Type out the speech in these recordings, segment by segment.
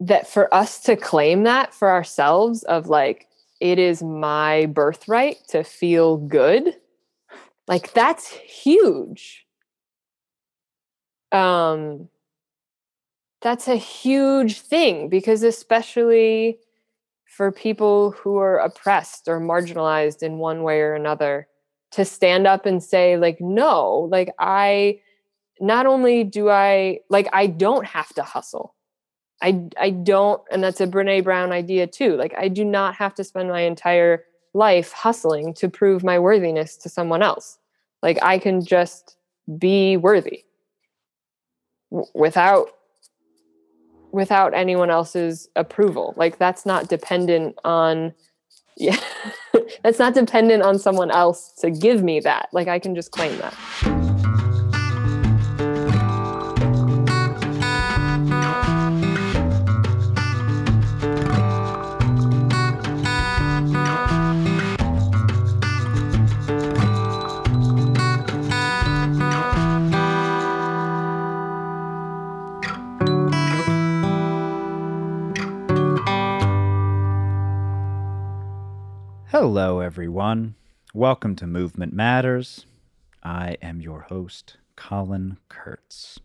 that for us to claim that for ourselves of like it is my birthright to feel good like that's huge. Um that's a huge thing because especially for people who are oppressed or marginalized in one way or another to stand up and say like no like i not only do i like i don't have to hustle i i don't and that's a brene brown idea too like i do not have to spend my entire life hustling to prove my worthiness to someone else like i can just be worthy w- without without anyone else's approval. Like that's not dependent on yeah. that's not dependent on someone else to give me that. Like I can just claim that. Hello, everyone. Welcome to Movement Matters. I am your host, Colin Kurtz,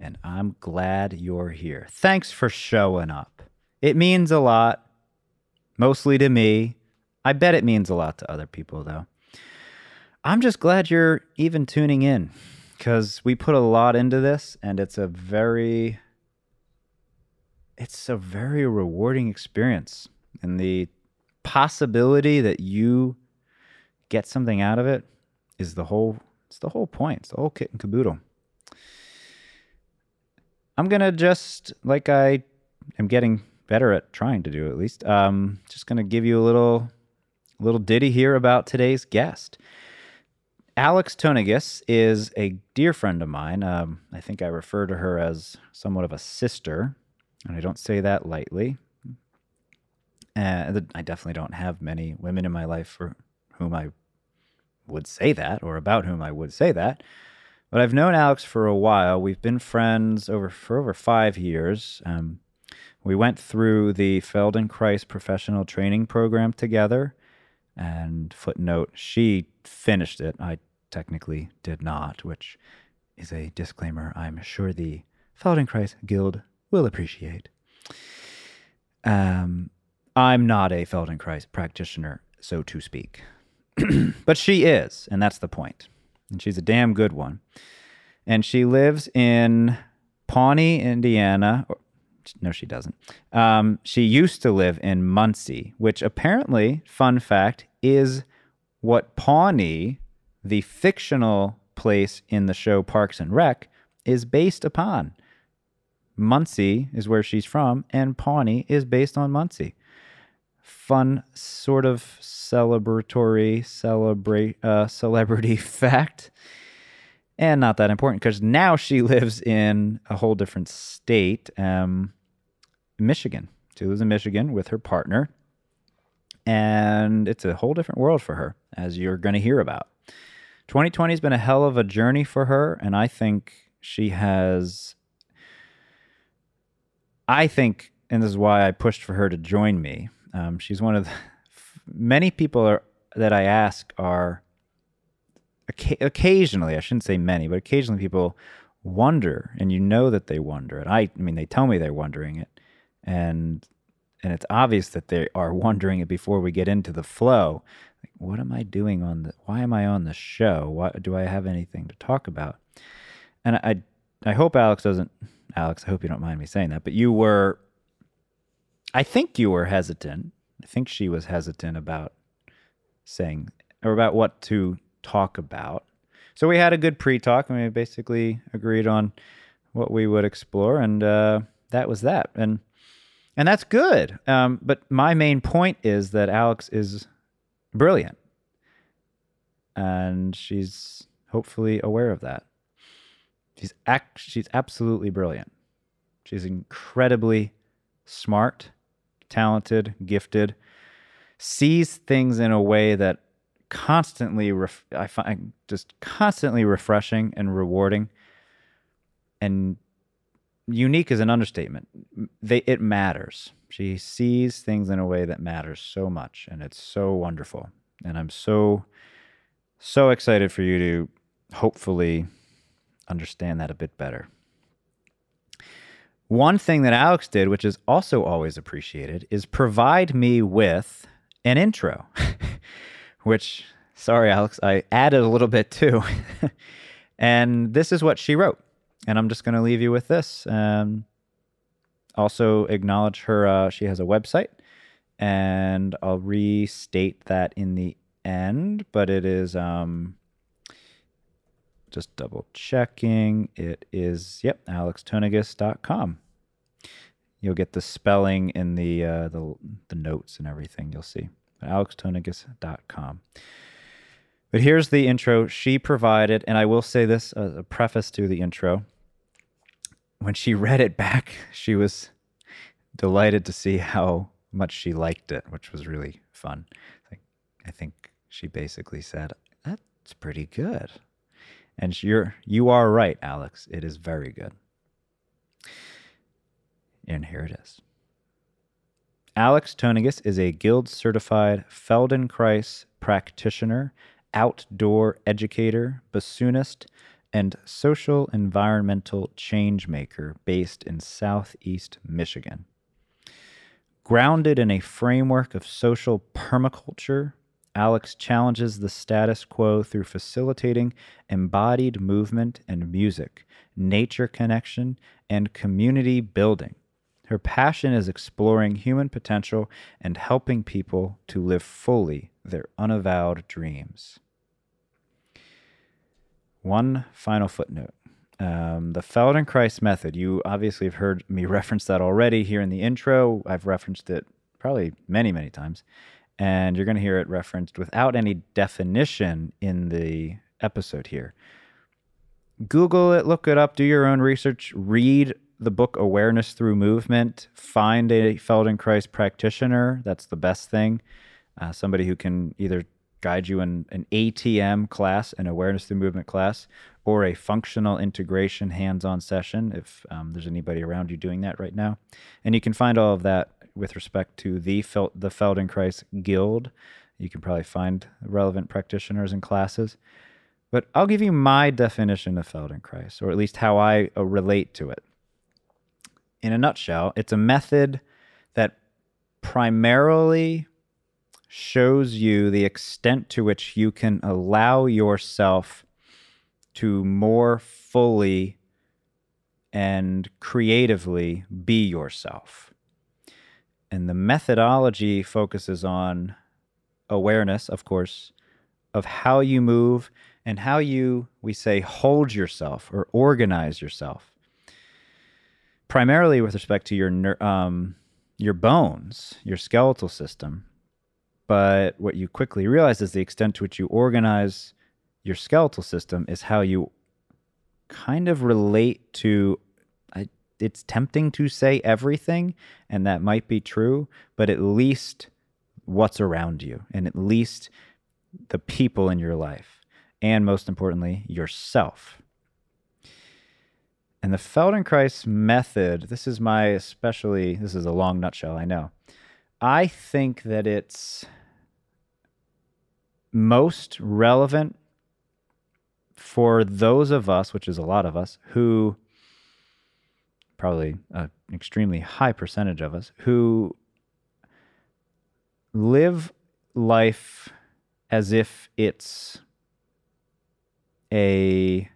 and I'm glad you're here. Thanks for showing up. It means a lot, mostly to me. I bet it means a lot to other people, though. I'm just glad you're even tuning in because we put a lot into this, and it's a very it's a very rewarding experience. And the possibility that you get something out of it is the whole it's the whole point. It's the whole kit and caboodle. I'm gonna just like I am getting better at trying to do at least. Um, just gonna give you a little little ditty here about today's guest. Alex Tonegas is a dear friend of mine. Um, I think I refer to her as somewhat of a sister, and I don't say that lightly. And I definitely don't have many women in my life for whom I would say that or about whom I would say that. But I've known Alex for a while. We've been friends over for over five years. Um, we went through the Feldenkrais professional training program together. And footnote, she finished it. I technically did not, which is a disclaimer I'm sure the Feldenkrais Guild will appreciate. Um, I'm not a Feldenkrais practitioner, so to speak. but she is, and that's the point. And she's a damn good one. And she lives in Pawnee, Indiana. No, she doesn't. Um, she used to live in Muncie, which apparently, fun fact, is what Pawnee, the fictional place in the show Parks and Rec, is based upon. Muncie is where she's from, and Pawnee is based on Muncie fun sort of celebratory celebrate uh, celebrity fact. And not that important because now she lives in a whole different state um, michigan. She lives in michigan with her partner. And it's a whole different world for her as you're going to hear about. 2020 has been a hell of a journey for her and i think she has i think and this is why i pushed for her to join me um, she's one of the many people are, that I ask are occasionally, I shouldn't say many, but occasionally people wonder, and you know that they wonder. And I, I mean, they tell me they're wondering it, and and it's obvious that they are wondering it before we get into the flow. Like, what am I doing on the? Why am I on the show? Why do I have anything to talk about? And I, I hope Alex doesn't. Alex, I hope you don't mind me saying that, but you were I think you were hesitant. I think she was hesitant about saying or about what to talk about. So we had a good pre-talk, and we basically agreed on what we would explore, and uh, that was that. And and that's good. Um, but my main point is that Alex is brilliant, and she's hopefully aware of that. She's act. She's absolutely brilliant. She's incredibly smart talented, gifted, sees things in a way that constantly ref- I find just constantly refreshing and rewarding. And unique is an understatement. they it matters. She sees things in a way that matters so much, and it's so wonderful. And I'm so so excited for you to hopefully understand that a bit better. One thing that Alex did, which is also always appreciated, is provide me with an intro, which, sorry, Alex, I added a little bit too. and this is what she wrote. And I'm just going to leave you with this. Um, also, acknowledge her, uh, she has a website, and I'll restate that in the end, but it is um, just double checking. It is, yep, alextonegas.com. You'll get the spelling in the, uh, the, the notes and everything you'll see. alextonegas.com. But here's the intro she provided, and I will say this as a preface to the intro. When she read it back, she was delighted to see how much she liked it, which was really fun. I think she basically said, "That's pretty good." And you're you are right, Alex. It is very good. And here it is. Alex Tonegas is a guild certified Feldenkrais practitioner, outdoor educator, bassoonist, and social environmental change maker based in southeast Michigan. Grounded in a framework of social permaculture, Alex challenges the status quo through facilitating embodied movement and music, nature connection, and community building. Her passion is exploring human potential and helping people to live fully their unavowed dreams. One final footnote. Um, the Feldenkrais method, you obviously have heard me reference that already here in the intro. I've referenced it probably many, many times and you're going to hear it referenced without any definition in the episode here. Google it, look it up, do your own research, read the book Awareness Through Movement, find a Feldenkrais practitioner. That's the best thing. Uh, somebody who can either guide you in an ATM class, an Awareness Through Movement class, or a functional integration hands on session if um, there's anybody around you doing that right now. And you can find all of that with respect to the Fel- the Feldenkrais Guild. You can probably find relevant practitioners and classes. But I'll give you my definition of Feldenkrais, or at least how I uh, relate to it. In a nutshell, it's a method that primarily shows you the extent to which you can allow yourself to more fully and creatively be yourself. And the methodology focuses on awareness, of course, of how you move and how you, we say, hold yourself or organize yourself. Primarily with respect to your um, your bones, your skeletal system. But what you quickly realize is the extent to which you organize your skeletal system is how you kind of relate to it's tempting to say everything, and that might be true, but at least what's around you, and at least the people in your life, and most importantly, yourself. And the Feldenkrais method, this is my especially, this is a long nutshell, I know. I think that it's most relevant for those of us, which is a lot of us, who probably an extremely high percentage of us, who live life as if it's a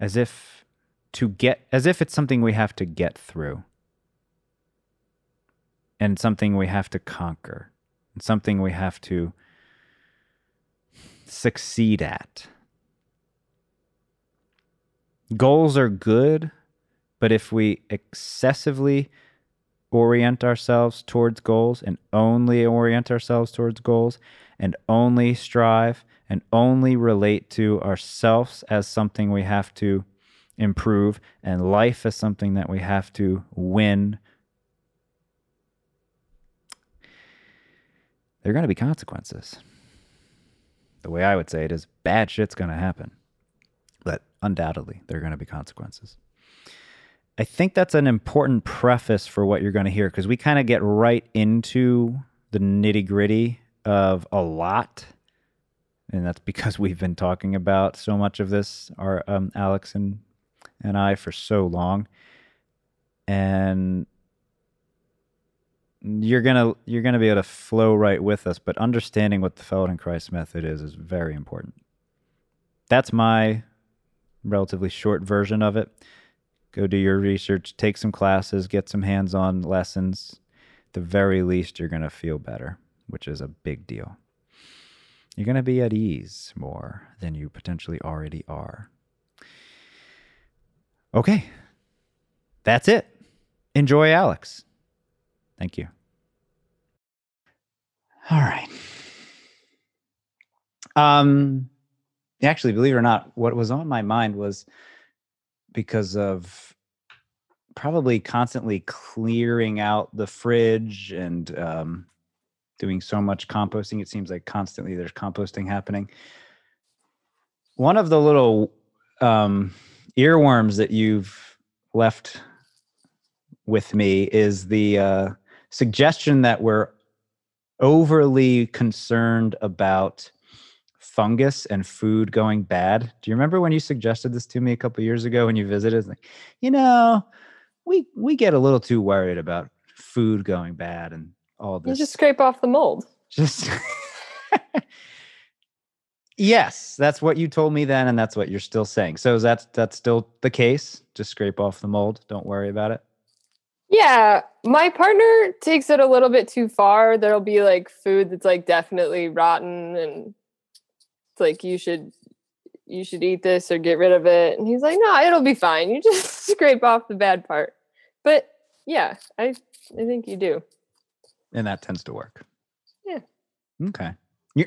as if to get as if it's something we have to get through and something we have to conquer and something we have to succeed at. Goals are good but if we excessively orient ourselves towards goals and only orient ourselves towards goals and only strive and only relate to ourselves as something we have to improve and life as something that we have to win, there are going to be consequences. The way I would say it is bad shit's going to happen. But undoubtedly, there are going to be consequences. I think that's an important preface for what you're going to hear because we kind of get right into the nitty gritty of a lot. And that's because we've been talking about so much of this, our um, Alex and and I, for so long. And you're gonna you're gonna be able to flow right with us, but understanding what the Feldenkrais method is is very important. That's my relatively short version of it. Go do your research, take some classes, get some hands-on lessons. At the very least, you're gonna feel better, which is a big deal. You're gonna be at ease more than you potentially already are. Okay, that's it. Enjoy Alex. Thank you. All right. Um, actually, believe it or not, what was on my mind was because of probably constantly clearing out the fridge and um, doing so much composting. It seems like constantly there's composting happening. One of the little um, earworms that you've left with me is the uh, suggestion that we're overly concerned about fungus and food going bad. Do you remember when you suggested this to me a couple years ago when you visited? Like, you know, we we get a little too worried about food going bad and all this. You just scrape off the mold. Just Yes, that's what you told me then and that's what you're still saying. So is that that's still the case? Just scrape off the mold. Don't worry about it. Yeah, my partner takes it a little bit too far. There'll be like food that's like definitely rotten and like you should you should eat this or get rid of it. And he's like, "No, it'll be fine. You just scrape off the bad part." But yeah, I I think you do. And that tends to work. Yeah. Okay.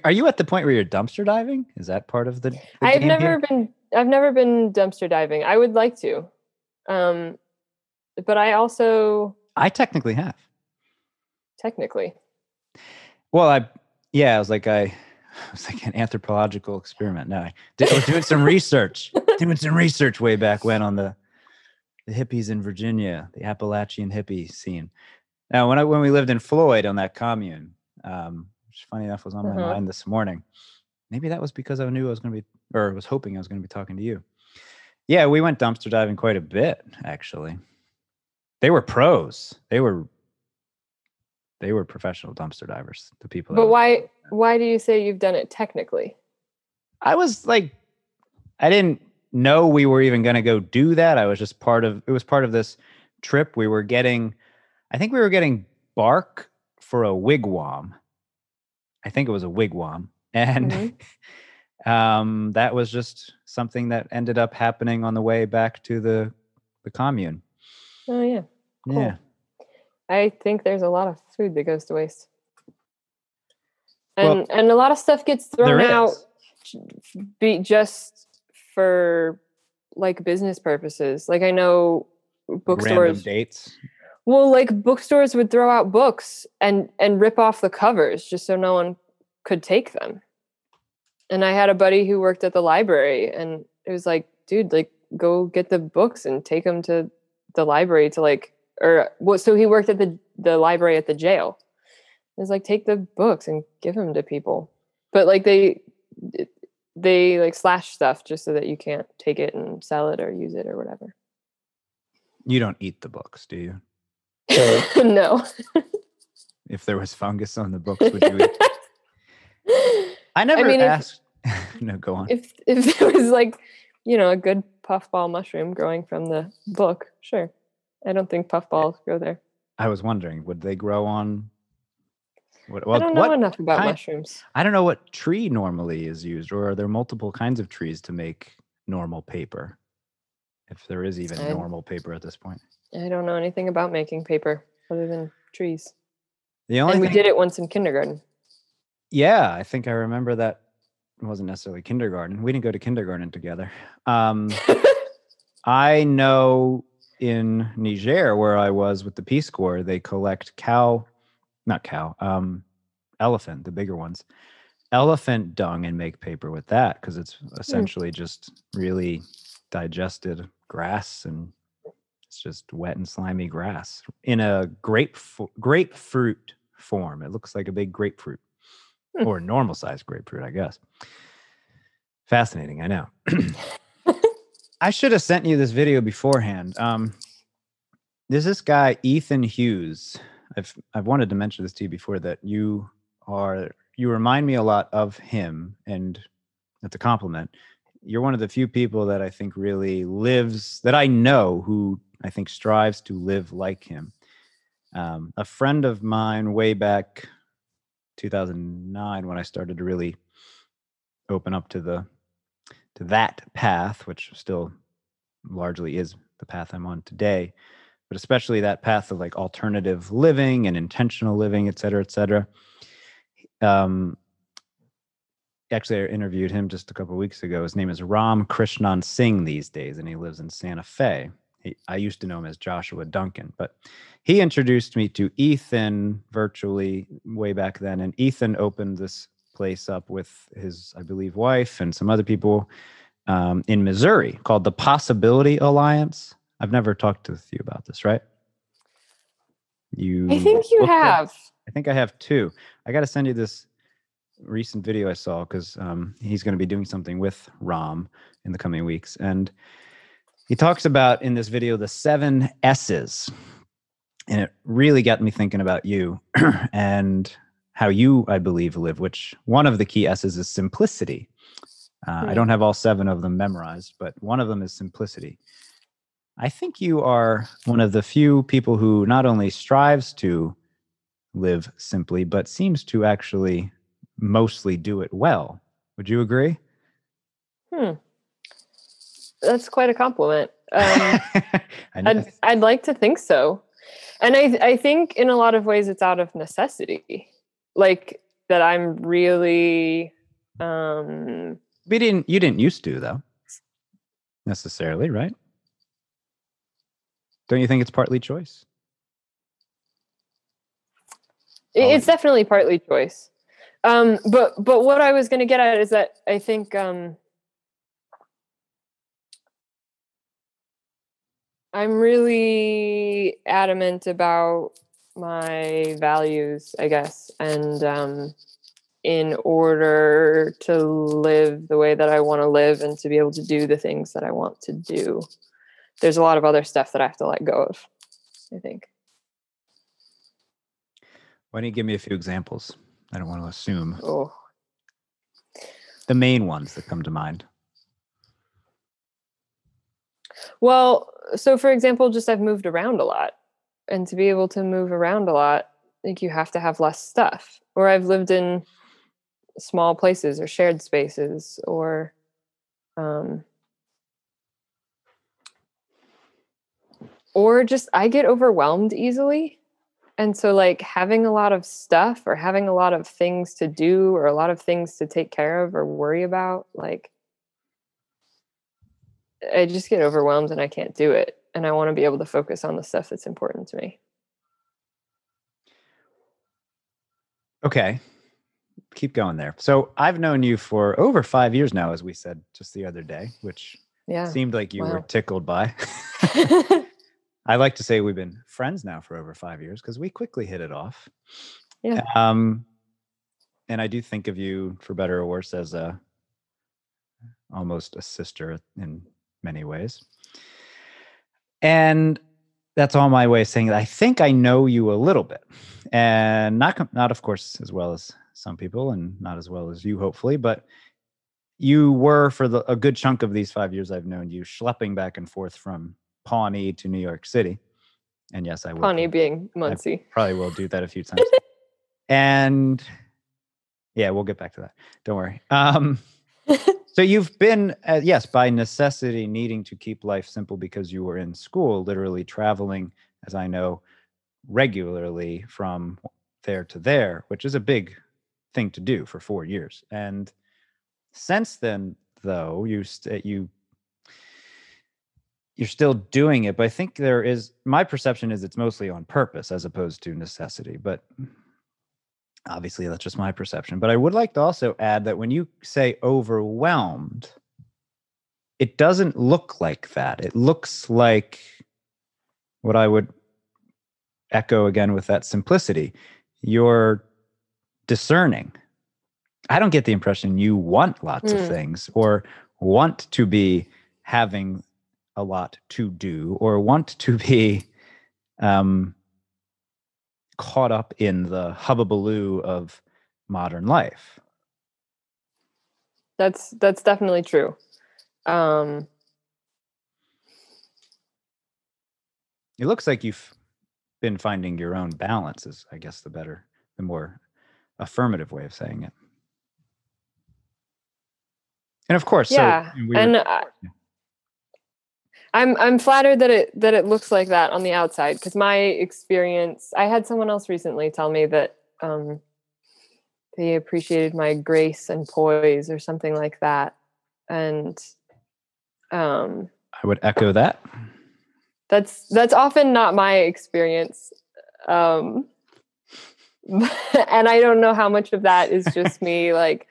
Are you at the point where you're dumpster diving? Is that part of the? the I've never here? been I've never been dumpster diving. I would like to. Um but I also I technically have. technically Well, I yeah, I was like I, I was like an anthropological experiment. No, I, did, I was doing some research, doing some research way back when on the the hippies in Virginia, the Appalachian hippie scene. Now, when I when we lived in Floyd on that commune, um, which funny enough was on my Mhm. mind this morning. Maybe that was because I knew I was going to be, or was hoping I was going to be talking to you. Yeah, we went dumpster diving quite a bit, actually. They were pros. They were they were professional dumpster divers. The people. But why why do you say you've done it technically? I was like, I didn't know we were even going to go do that. I was just part of it was part of this trip. We were getting, I think we were getting bark for a wigwam. I think it was a wigwam, and Mhm. um, that was just something that ended up happening on the way back to the the commune. Oh yeah. Cool. Yeah, I think there's a lot of food that goes to waste. Well, And and a lot of stuff gets thrown out be just for like business purposes. Like I know bookstores random dates. well like bookstores would throw out books and and rip off the covers just so no one could take them. And I had a buddy who worked at the library and it was like, dude, like go get the books and take them to the library to like or what so he worked at the the library at the jail. It was like take the books and give them to people. But like they they like slash stuff just so that you can't take it and sell it or use it or whatever. You don't eat the books, do you? no. If there was fungus on the books, would you eat? I never mean, if- asked. no, go on. if if there was like you know a good puffball mushroom growing from the book sure i don't think puffballs grow there I was wondering, would they grow on? What, i don't know what, enough about kind- mushrooms I don't know what tree normally is used, or are there multiple kinds of trees to make normal paper? If there is even I- normal paper at this point. i don't know anything about making paper other than trees The only and we did it once in kindergarten yeah, I think I remember that. It wasn't necessarily kindergarten. We didn't go to kindergarten together. Um, I know in Niger, where I was with the Peace Corps, they collect cow, not cow, um, elephant, the bigger ones, elephant dung and make paper with that because it's essentially just really digested grass and It's just wet and slimy grass in a grape grapefruit form. It looks like a big grapefruit Hmm. or normal sized grapefruit, I guess. Fascinating, I know. I should have sent you this video beforehand. Um, there's this guy Ethan Hughes. I've I've wanted to mention this to you before that you are you remind me a lot of him, and that's a compliment. You're one of the few people that I think really lives that I know who I think strives to live like him. Um, a friend of mine way back 2009 when I started to really open up to the to that path, which still largely is the path I'm on today, but especially that path of like alternative living and intentional living, et cetera, et cetera. Um, actually, I interviewed him just a couple weeks ago. His name is Ram Krishnan Singh these days, and he lives in Santa Fe. He, I used to know him as Joshua Duncan, but he introduced me to Ethan virtually way back then. And Ethan opened this place up with his, I believe, wife and some other people um, in Missouri called the Possibility Alliance. I've never talked to you about this, right? You, I think you have. I think I have two. I got to send you this recent video I saw because um, he's going to be doing something with Ram in the coming weeks, and he talks about in this video the seven S's, and it really got me thinking about you and how you, I believe, live. Which one of the key S's is simplicity. Uh, I Hmm. don't have all seven of them memorized, but one of them is simplicity. I think you are one of the few people who not only strives to live simply, but seems to actually mostly do it well. Would you agree? Hmm. That's quite a compliment. Um. I'd, I'd like to think so. And I, I think in a lot of ways it's out of necessity. Like that I'm really, um, we didn't. You didn't used to though, necessarily, right? Don't you think it's partly choice? it's definitely partly choice. Um, but, but what I was going to get at is that I think, um, I'm really adamant about my values, I guess, and um, in order to live the way that I want to live and to be able to do the things that I want to do, there's a lot of other stuff that I have to let go of. I think. Why don't you give me a few examples? I don't want to assume Oh, the main ones that come to mind. well, so for example, just I've moved around a lot, and to be able to move around a lot, think you have to have less stuff. Or I've lived in small places or shared spaces or um or just I get overwhelmed easily. And so like having a lot of stuff or having a lot of things to do or a lot of things to take care of or worry about like I just get overwhelmed and I can't do it and I want to be able to focus on the stuff that's important to me. Okay. Keep going there. So I've known you for over five years now, as we said just the other day, which Yeah. seemed like you were tickled by. I like to say we've been friends now for over five years because we quickly hit it off. Yeah. Um, and I do think of you, for better or worse, as a almost a sister in many ways. And that's all my way of saying that I think I know you a little bit, and not not of course as well as some people, and not as well as you, hopefully, but you were for the, a good chunk of these five years I've known you, schlepping back and forth from Pawnee to New York City. And yes, I will Pawnee being Muncie. probably will do that a few times. and yeah, we'll get back to that. Don't worry. Um, so you've been, uh, yes, by necessity, needing to keep life simple because you were in school, literally traveling, as I know, regularly from there to there, which is a big thing to do for four years. And since then, though, you st- you you're still doing it, but I think there is my perception is it's mostly on purpose as opposed to necessity. But obviously that's just my perception. But I would like to also add that when you say overwhelmed, it doesn't look like that. It looks like what I would echo again with that simplicity. You're discerning. I don't get the impression you want lots mm. of things or want to be having a lot to do or want to be um, caught up in the hubbubaloo of modern life. That's that's definitely true. Um, it looks like you've been finding your own balance. Is I guess the better, the more affirmative way of saying it. And of course, yeah, so we and. Were, uh, yeah. I'm I'm flattered that it that it looks like that on the outside because my experience I had someone else recently tell me that um, they appreciated my grace and poise or something like that. And um, I would echo that. that's that's often not my experience um, and I don't know how much of that is just me like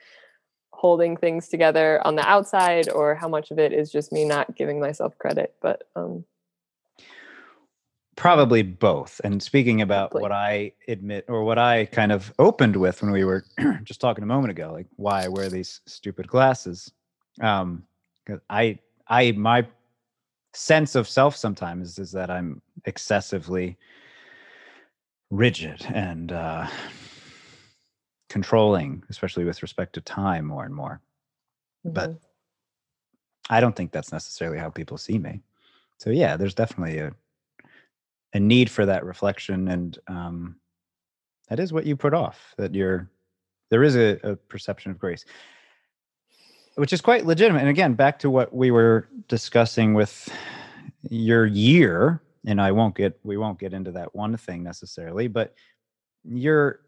holding things together on the outside or how much of it is just me not giving myself credit but um probably both and speaking about probably. what i admit or what i kind of opened with when we were just talking a moment ago like why i wear these stupid glasses um because i i my sense of self sometimes is, is that i'm excessively rigid and uh controlling, especially with respect to time more and more. Mm-hmm. But I don't think that's necessarily how people see me. So yeah, there's definitely a a need for that reflection and um that is what you put off that you're there is a, a perception of grace which is quite legitimate and again back to what we were discussing with your year and i won't get we won't get into that one thing necessarily but your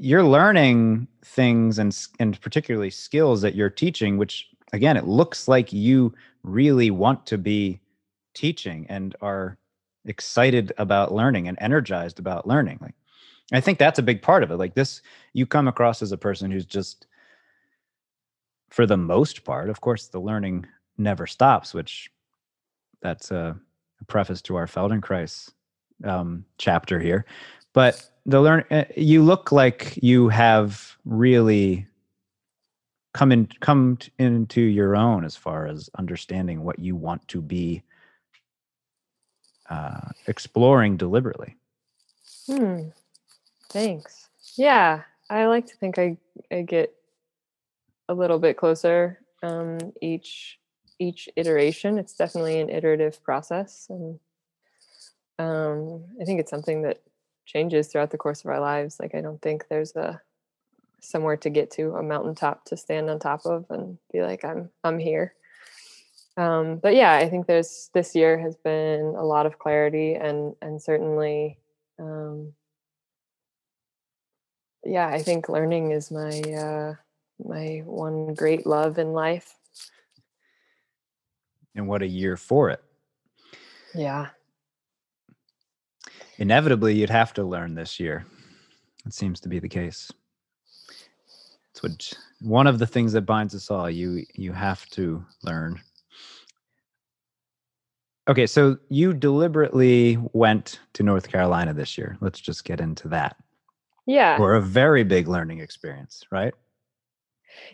you're learning things and and particularly skills that you're teaching which again it looks like you really want to be teaching and are excited about learning and energized about learning like i think that's a big part of it like this you come across as a person who's just for the most part of course the learning never stops which that's a, preface to our feldenkrais um, chapter here but the learn uh, you look like you have really come in come into your own as far as understanding what you want to be uh, exploring deliberately. Hmm. Thanks. Yeah, I like to think I I get a little bit closer um, each each iteration. It's definitely an iterative process, and um, I think it's something that changes throughout the course of our lives. Like I don't think there's a somewhere to get to a mountaintop to stand on top of and be like I'm I'm here. Um, but yeah, I think there's this year has been a lot of clarity and and certainly um, yeah, I think learning is my uh, my one great love in life. And what a year for it. Yeah inevitably you'd have to learn this year. It seems to be the case. It's what one of the things that binds us all. You you have to learn. Okay, so you deliberately went to North Carolina this year. Let's just get into that. Yeah. For a very big learning experience, right?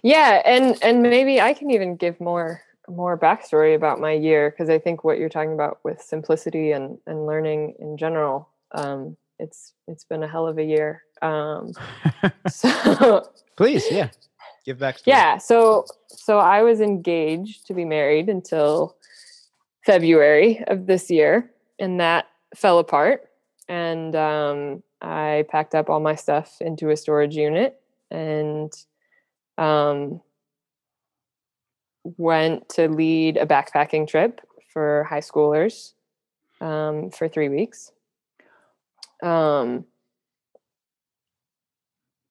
Yeah, and and maybe I can even give more more backstory about my year because I think what you're talking about with simplicity and and learning in general um, it's it's been a hell of a year. Um, so please, yeah, give back. Yeah, so so I was engaged to be married until February of this year, and that fell apart. And um, I packed up all my stuff into a storage unit and um, went to lead a backpacking trip for high schoolers um, for three weeks um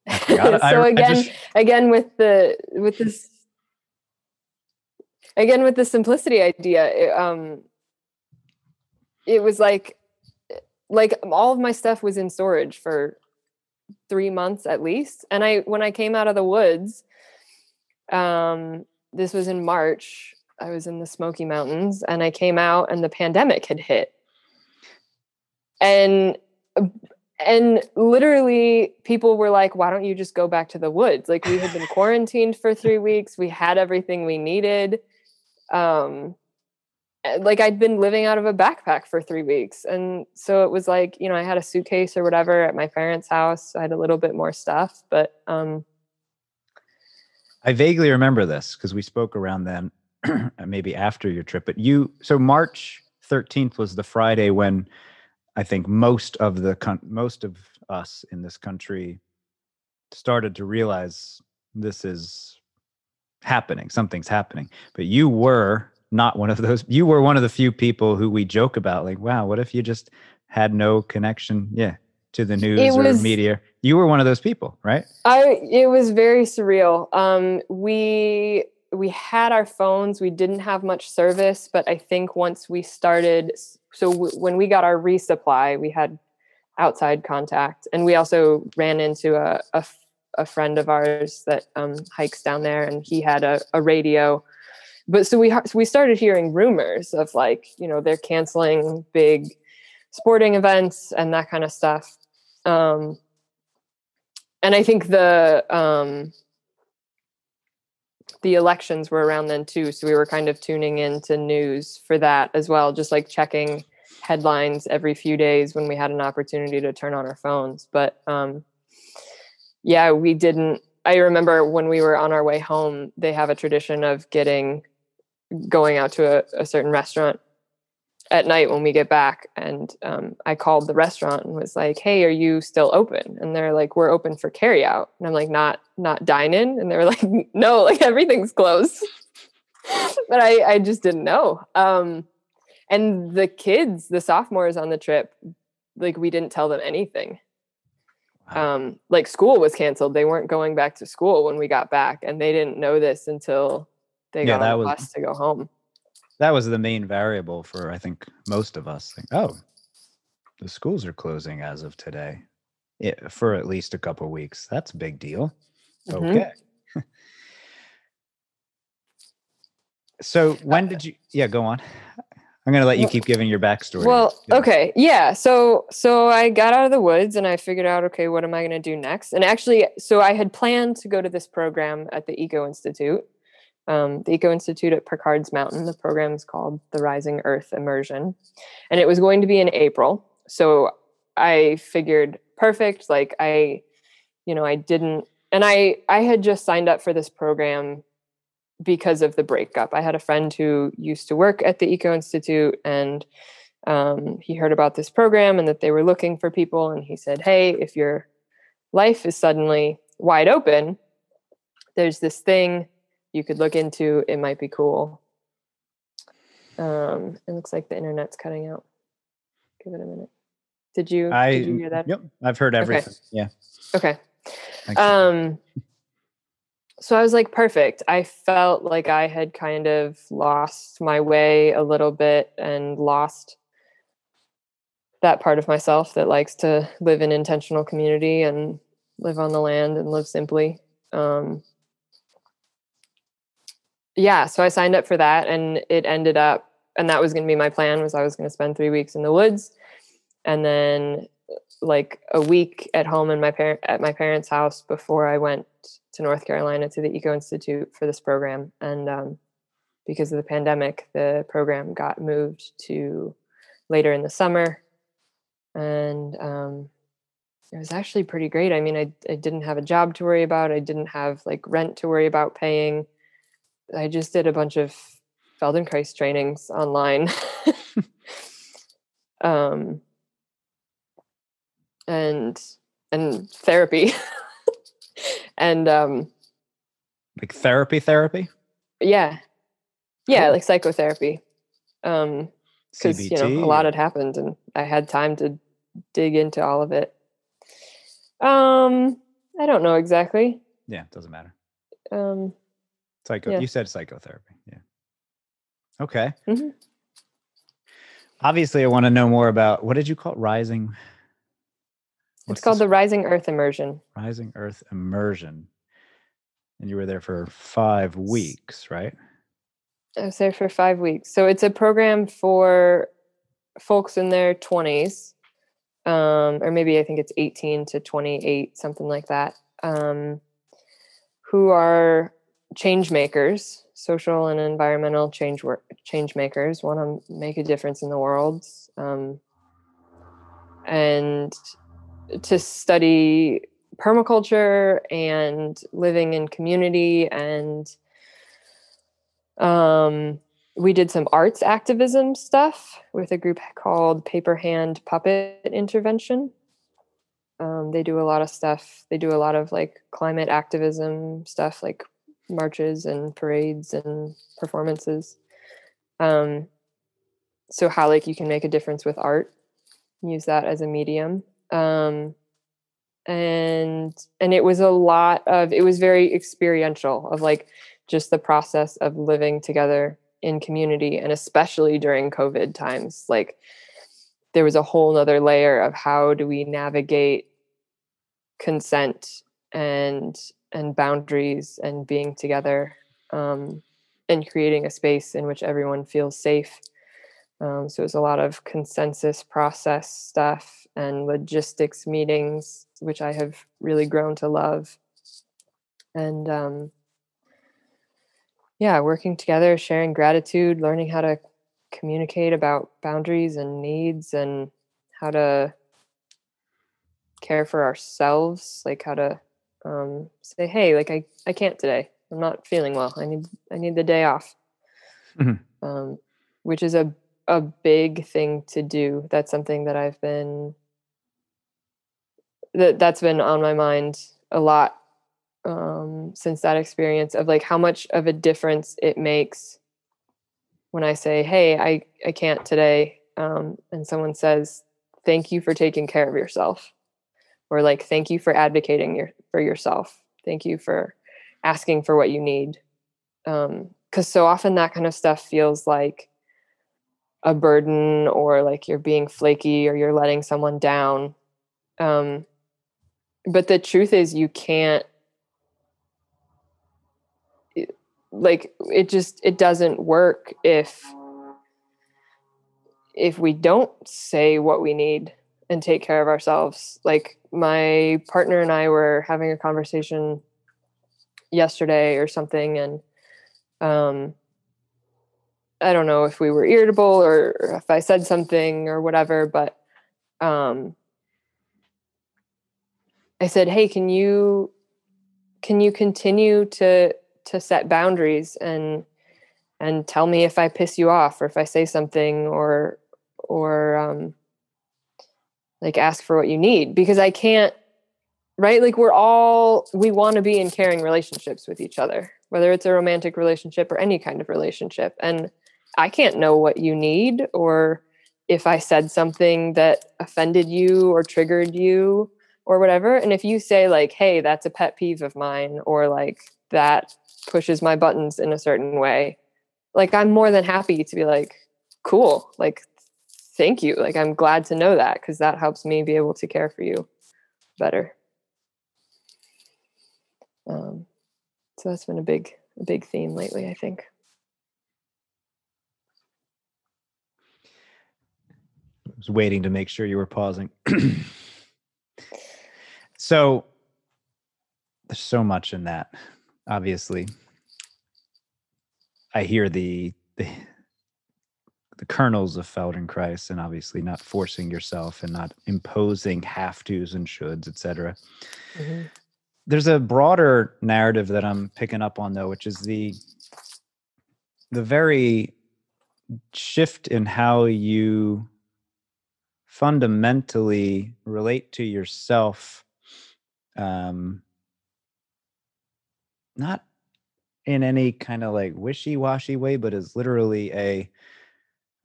so I, again I just... again with the with this again with the simplicity idea it, um it was like like all of my stuff was in storage for three months at least. And i when i came out of the woods um this was in march i was in the smoky mountains and i came out and the pandemic had hit. And and literally people were like why don't you just go back to the woods? Like we had been quarantined for 3 weeks. We had everything we needed. Um eh, like I'd been living out of a backpack for 3 weeks. And so it was like you know I had a suitcase or whatever at my parents house. I had a little bit more stuff but um I vaguely remember this because we spoke around then maybe after your trip but you so March 13th was the Friday when I think most of the con- most of us in this country started to realize this is happening. Something's happening. But you were not one of those. You were one of the few people who we joke about. Like, wow, what if you just had no connection? Yeah, to the news it or was, media. You were one of those people, right? I. It was very surreal. Um, we we had our phones. We didn't have much service, but I think once we started so w- when we got our resupply, we had outside contact, and we also ran into a, a, a friend of ours that um, hikes down there, and he had a, a radio. But so we we started hearing rumors of like you know they're canceling big sporting events and that kind of stuff. Um, and I think the um, the elections were around then too so we were kind of tuning into news for that as well just like checking headlines every few days when we had an opportunity to turn on our phones but um yeah we didn't i remember when we were on our way home they have a tradition of getting going out to a, a certain restaurant at night when we get back and um, i called the restaurant and was like hey are you still open? And they're like we're open for carry out and i'm like not not dine in and they were like no like everything's closed. But i i just didn't know. Um, and the kids the sophomores on the trip like we didn't tell them anything. Wow. um like school was canceled. They weren't going back to school when we got back and they didn't know this until they yeah, got on the was, bus to go home that was the main variable for I think most of us. Think, oh, the schools are closing as of today it, for at least a couple weeks. That's a big deal. Mm-hmm. Okay. so when did you? Yeah, go on. I'm gonna let you keep giving your backstory. Well, okay, yeah. So, so I got out of the woods and I figured out, okay, what am I gonna do next? And actually, so I had planned to go to this program at the Eco Institute, um, the Eco Institute at Pickards Mountain. The program is called the Rising Earth Immersion, and it was going to be in April. So I figured perfect. Like I, you know, I didn't, and I I had just signed up for this program because of the breakup. I had a friend who used to work at the Eco Institute, and um, he heard about this program and that they were looking for people, and he said, "Hey, if your life is suddenly wide open." There's this thing you could look into. It might be cool. Um, it looks like the internet's cutting out. Give it a minute. Did you, I, did you hear that? Yep, I've heard everything. Okay. Yeah. Okay. Um, so I was like, perfect. I felt like I had kind of lost my way a little bit and lost that part of myself that likes to live in intentional community and live on the land and live simply. Um, yeah, so I signed up for that and it ended up and that was going to be my plan was I was going to spend 3 weeks in the woods and then like a week at home in my parent at my parents' house before I went to North Carolina to the Eco Institute for this program and um, because of the pandemic the program got moved to later in the summer and um, it was actually pretty great. I mean, I, I didn't have a job to worry about. I didn't have like rent to worry about paying. I just did a bunch of Feldenkrais trainings online. um, and and therapy. and um like therapy therapy? Yeah. Yeah, cool. like psychotherapy. Um because you know a lot had happened and I had time to dig into all of it. Um I don't know exactly. Yeah, it doesn't matter. Um Psycho. Yeah. You said psychotherapy. Yeah. Okay. Mm-hmm. Obviously, I want to know more about what did you call it? Rising? What's it's called this? the Rising Earth Immersion. Rising Earth Immersion. And you were there for five weeks, right? I was there for five weeks. So it's a program for folks in their 20s um, or maybe I think it's 18 to 28, something like that, um, who are change makers, social and environmental change work, change makers, want to make a difference in the world, um, and to study permaculture and living in community and um, we did some arts activism stuff with a group called Paper Hand Puppet Intervention. Um, they do a lot of stuff. They do a lot of like climate activism stuff, like marches and parades and performances. Um, so how like you can make a difference with art, use that as a medium. Um, and and it was a lot of it was very experiential of like just the process of living together in community and especially during covid times like there was a whole nother layer of how do we navigate consent and and boundaries and being together um, and creating a space in which everyone feels safe. Um, so it was a lot of consensus process stuff and logistics meetings which i have really grown to love. And um, yeah working together sharing gratitude learning how to communicate about boundaries and needs and how to care for ourselves like how to um, say hey like i i can't today. I'm not feeling well. I need i need the day off. Mm-hmm. um, which is a a big thing to do. That's something that i've been that that's been on my mind a lot um, since that experience of like how much of a difference it makes when I say, "Hey, I I can't today," um, and someone says, "Thank you for taking care of yourself," or like, "Thank you for advocating your, for yourself. Thank you for asking for what you need," Um because um, so often that kind of stuff feels like a burden or like you're being flaky or you're letting someone down. Um, but the truth is, you can't like it just it doesn't work if if we don't say what we need and take care of ourselves like my partner and i were having a conversation yesterday or something and um i don't know if we were irritable or if i said something or whatever but um i said hey can you can you continue to to set boundaries and and tell me if I piss you off or if I say something or or um like ask for what you need because I can't right? Like we're all we want to be in caring relationships with each other whether it's a romantic relationship or any kind of relationship. And I can't know what you need or if I said something that offended you or triggered you or whatever. And if you say like hey that's a pet peeve of mine or like that pushes my buttons in a certain way like i'm more than happy to be like cool like thank you like i'm glad to know that because that helps me be able to care for you better. Um, so that's been a big a big theme lately i think. I was waiting to make sure you were pausing. So there's so much in that obviously. I hear the the the kernels of Feldenkrais and obviously not forcing yourself and not imposing have tos and shoulds, etc. Mm-hmm. There's a broader narrative that I'm picking up on though, which is the the very shift in how you fundamentally relate to yourself um, not in any kind of like wishy-washy way but is literally a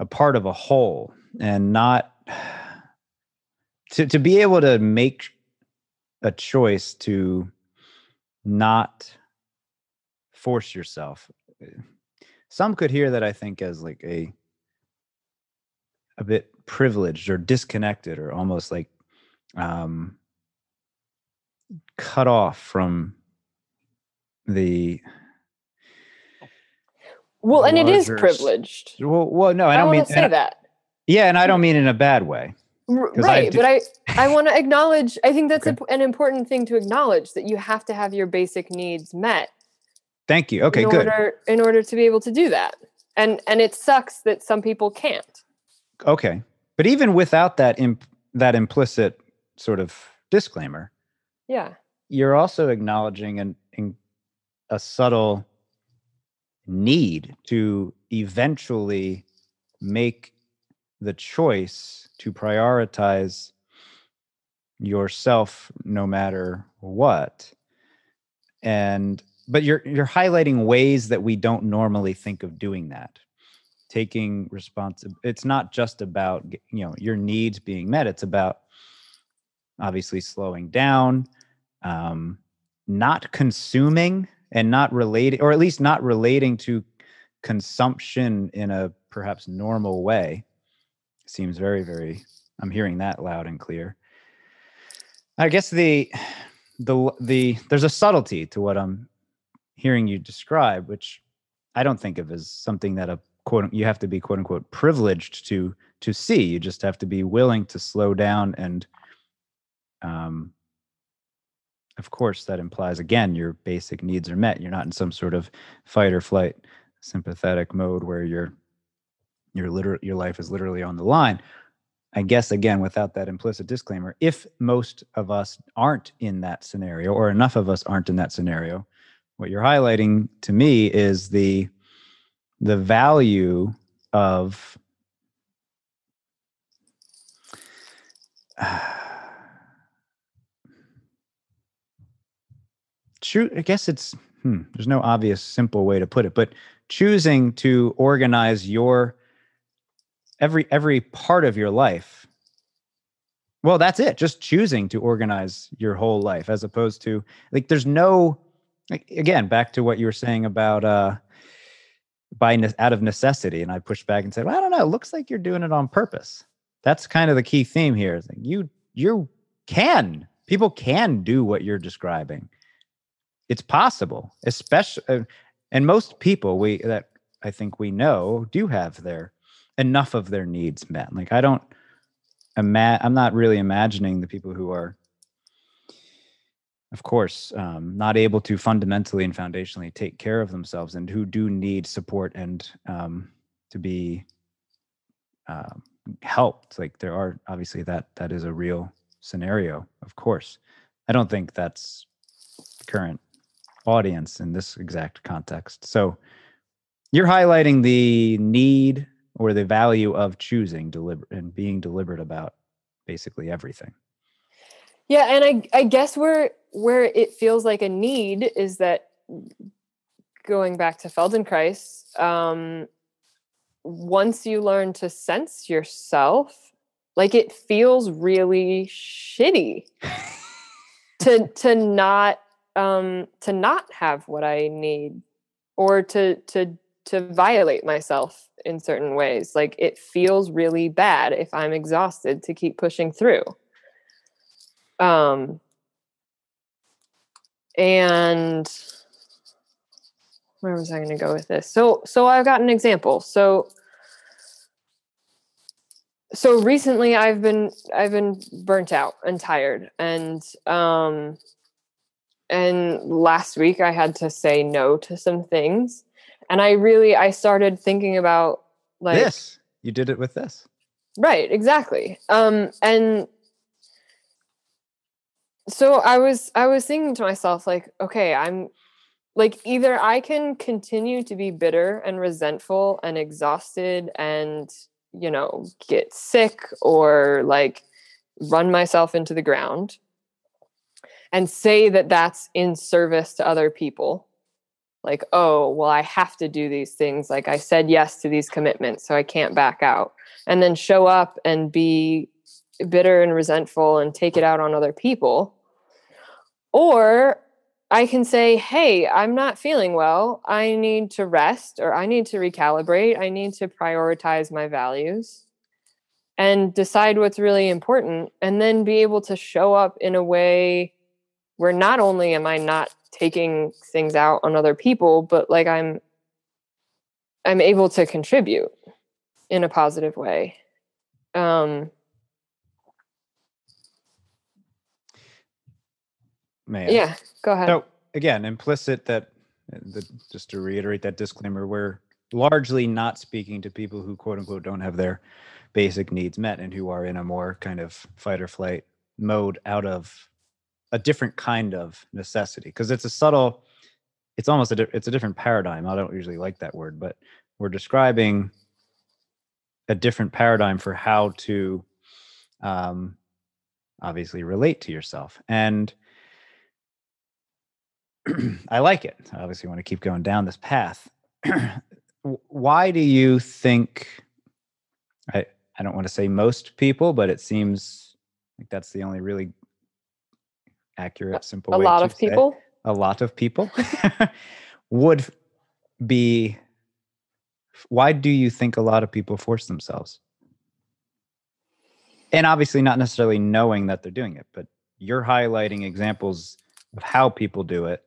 a part of a whole and not to to be able to make a choice to not force yourself. Some could hear that i think as like a a bit privileged or disconnected or almost like um cut off from the well and it is privileged. Well, well no i don't I mean say that. Yeah and i don't mm. mean in a bad way. I right do- but i i want to acknowledge i think that's Okay. a- an important thing to acknowledge that you have to have your basic needs met Thank you. Okay, in good. order in order to be able to do that. And and it sucks that some people can't. Okay, but even without that imp- that implicit sort of disclaimer, yeah. you're also acknowledging an, in a subtle need to eventually make the choice to prioritize yourself no matter what. And but you're you're highlighting ways that we don't normally think of doing that. Taking responsibility it's not just about you know your needs being met it's about obviously slowing down um, not consuming and not relating, or at least not relating to consumption in a perhaps normal way seems very, very, I'm hearing that loud and clear. I guess the, the, the, there's a subtlety to what I'm hearing you describe, which I don't think of as something that a quote, you have to be quote unquote privileged to, to see. You just have to be willing to slow down and, um, of course that implies again your basic needs are met. You're not in some sort of fight or flight sympathetic mode where your your literal your life is literally on the line. I guess again without that implicit disclaimer if most of us aren't in that scenario or enough of us aren't in that scenario what you're highlighting to me is the the value of Choo- I guess it's hmm, there's no obvious simple way to put it, but choosing to organize your every every part of your life. Well, that's it. Just choosing to organize your whole life as opposed to like there's no like again back to what you were saying about uh by ne- out of necessity and I pushed back and said, "Well, I don't know, it looks like you're doing it on purpose." That's kind of the key theme here. Is like you you can people can do what you're describing it's possible especially uh, and most people we that i think we know do have their enough of their needs met. Like i don't ima- i'm not really imagining the people who are of course um, not able to fundamentally and foundationally take care of themselves and who do need support and um, to be um, helped. Like there are obviously that that is a real scenario of course. I don't think that's current audience in this exact context. So you're highlighting the need or the value of choosing deliberate and being deliberate about basically everything. Yeah, and I I guess where where it feels like a need is that going back to Feldenkrais, um, once you learn to sense yourself, like it feels really shitty to to not um to not have what I need or to to to violate myself in certain ways. Like it feels really bad if I'm exhausted to keep pushing through. Um and where was I going to go with this? So so I've got an example. So so recently I've been I've been burnt out and tired and um and last week I had to say no to some things and I really I started thinking about like this, you did it with this. Right, exactly. Um and so I was I was thinking to myself like okay, I'm like either I can continue to be bitter and resentful and exhausted and you know, get sick or like run myself into the ground and say that that's in service to other people. Like, oh, well, I have to do these things. Like, I said yes to these commitments, so I can't back out. And then show up and be bitter and resentful and take it out on other people. Or I can say, hey, I'm not feeling well. I need to rest or I need to recalibrate. I need to prioritize my values and decide what's really important. And then be able to show up in a way where not only am I not taking things out on other people, but like I'm I'm able to contribute in a positive way. Um Yeah, go ahead. So again, implicit that uh, the, just to reiterate that disclaimer, we're largely not speaking to people who quote unquote don't have their basic needs met and who are in a more kind of fight or flight mode out of a different kind of necessity because it's a subtle it's almost a di- it's a different paradigm i don't usually like that word but we're describing a different paradigm for how to um, obviously relate to yourself and i like it. I obviously want to keep going down this path. Why do you think i i don't want to say most people but it seems like that's the only really accurate simple a way lot of people. a lot of people would be why do you think a lot of people force themselves and obviously not necessarily knowing that they're doing it but you're highlighting examples of how people do it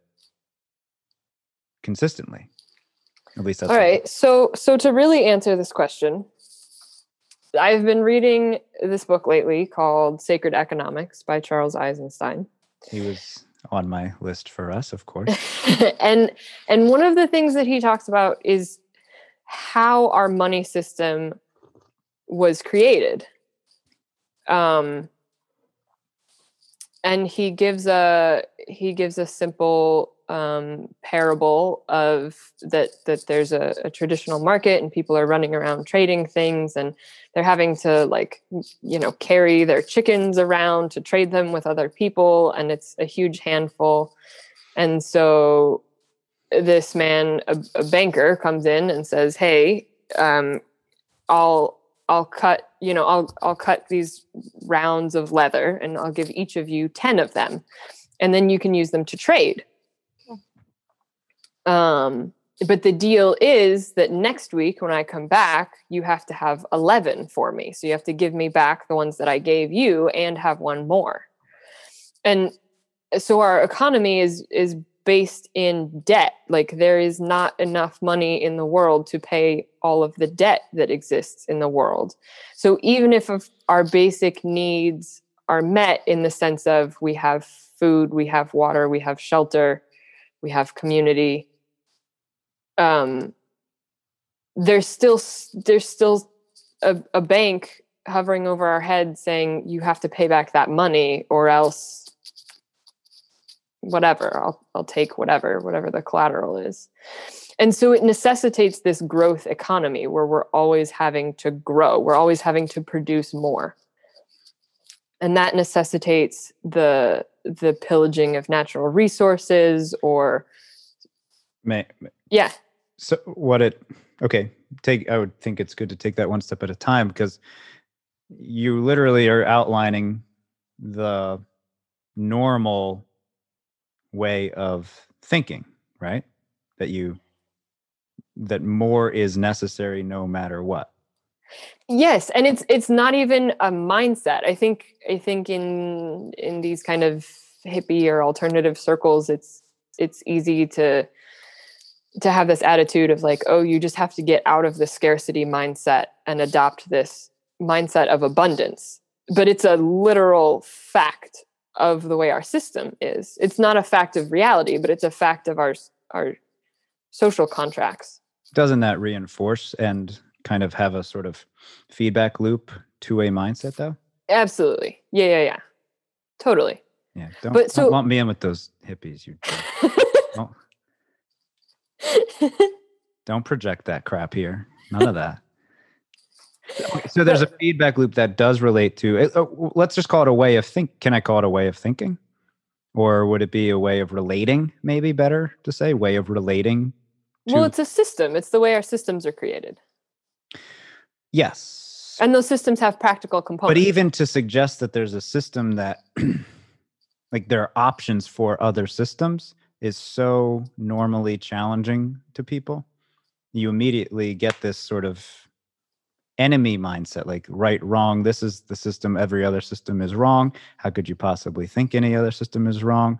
consistently at least that's All right. So so to really answer this question, I've been reading this book lately called Sacred Economics by Charles Eisenstein. He was on my list for us of course. And and one of the things that he talks about is how our money system was created. Um and he gives a he gives a simple um parable of that that there's a, a traditional market and people are running around trading things and they're having to like you know carry their chickens around to trade them with other people and it's a huge handful. And so this man, a, a banker, comes in and says, "Hey, um, I'll I'll cut you know I'll I'll cut these rounds of leather and I'll give each of you ten of them, and then you can use them to trade." Um, but the deal is that next week when I come back, you have to have eleven for me. So you have to give me back the ones that I gave you and have one more. And so our economy is is based in debt. Like there is not enough money in the world to pay all of the debt that exists in the world. So even if our basic needs are met in the sense of we have food we have water we have shelter we have community um there's still there's still a, a bank hovering over our head saying you have to pay back that money or else whatever i'll i'll take whatever whatever the collateral is. And so it necessitates this growth economy where we're always having to grow we're always having to produce more. And that necessitates the the pillaging of natural resources or May, yeah. So what it okay take i would think it's good to take that one step at a time because you literally are outlining the normal way of thinking right? That you that more is necessary no matter what. Yes and it's it's not even a mindset. I think i think in in these kind of hippie or alternative circles it's it's easy to to have this attitude of like oh you just have to get out of the scarcity mindset and adopt this mindset of abundance. But it's a literal fact of the way our system is. It's not a fact of reality but it's a fact of our our social contracts. Doesn't that reinforce and kind of have a sort of feedback loop two-way mindset though? Absolutely. Yeah yeah yeah. Totally. Yeah don't, But don't so- lump me in with those hippies you don't, don't project that crap here. None of that so there's a feedback loop that does relate to it, uh, let's just call it a way of think can i call it a way of thinking? Or would it be a way of relating maybe better to say way of relating well it's a system. It's the way our systems are created. Yes. And those systems have practical components. but even to suggest that there's a system that like there are options for other systems is so normally challenging to people. You immediately get this sort of enemy mindset like right wrong this is the system every other system is wrong. How could you possibly think any other system is wrong?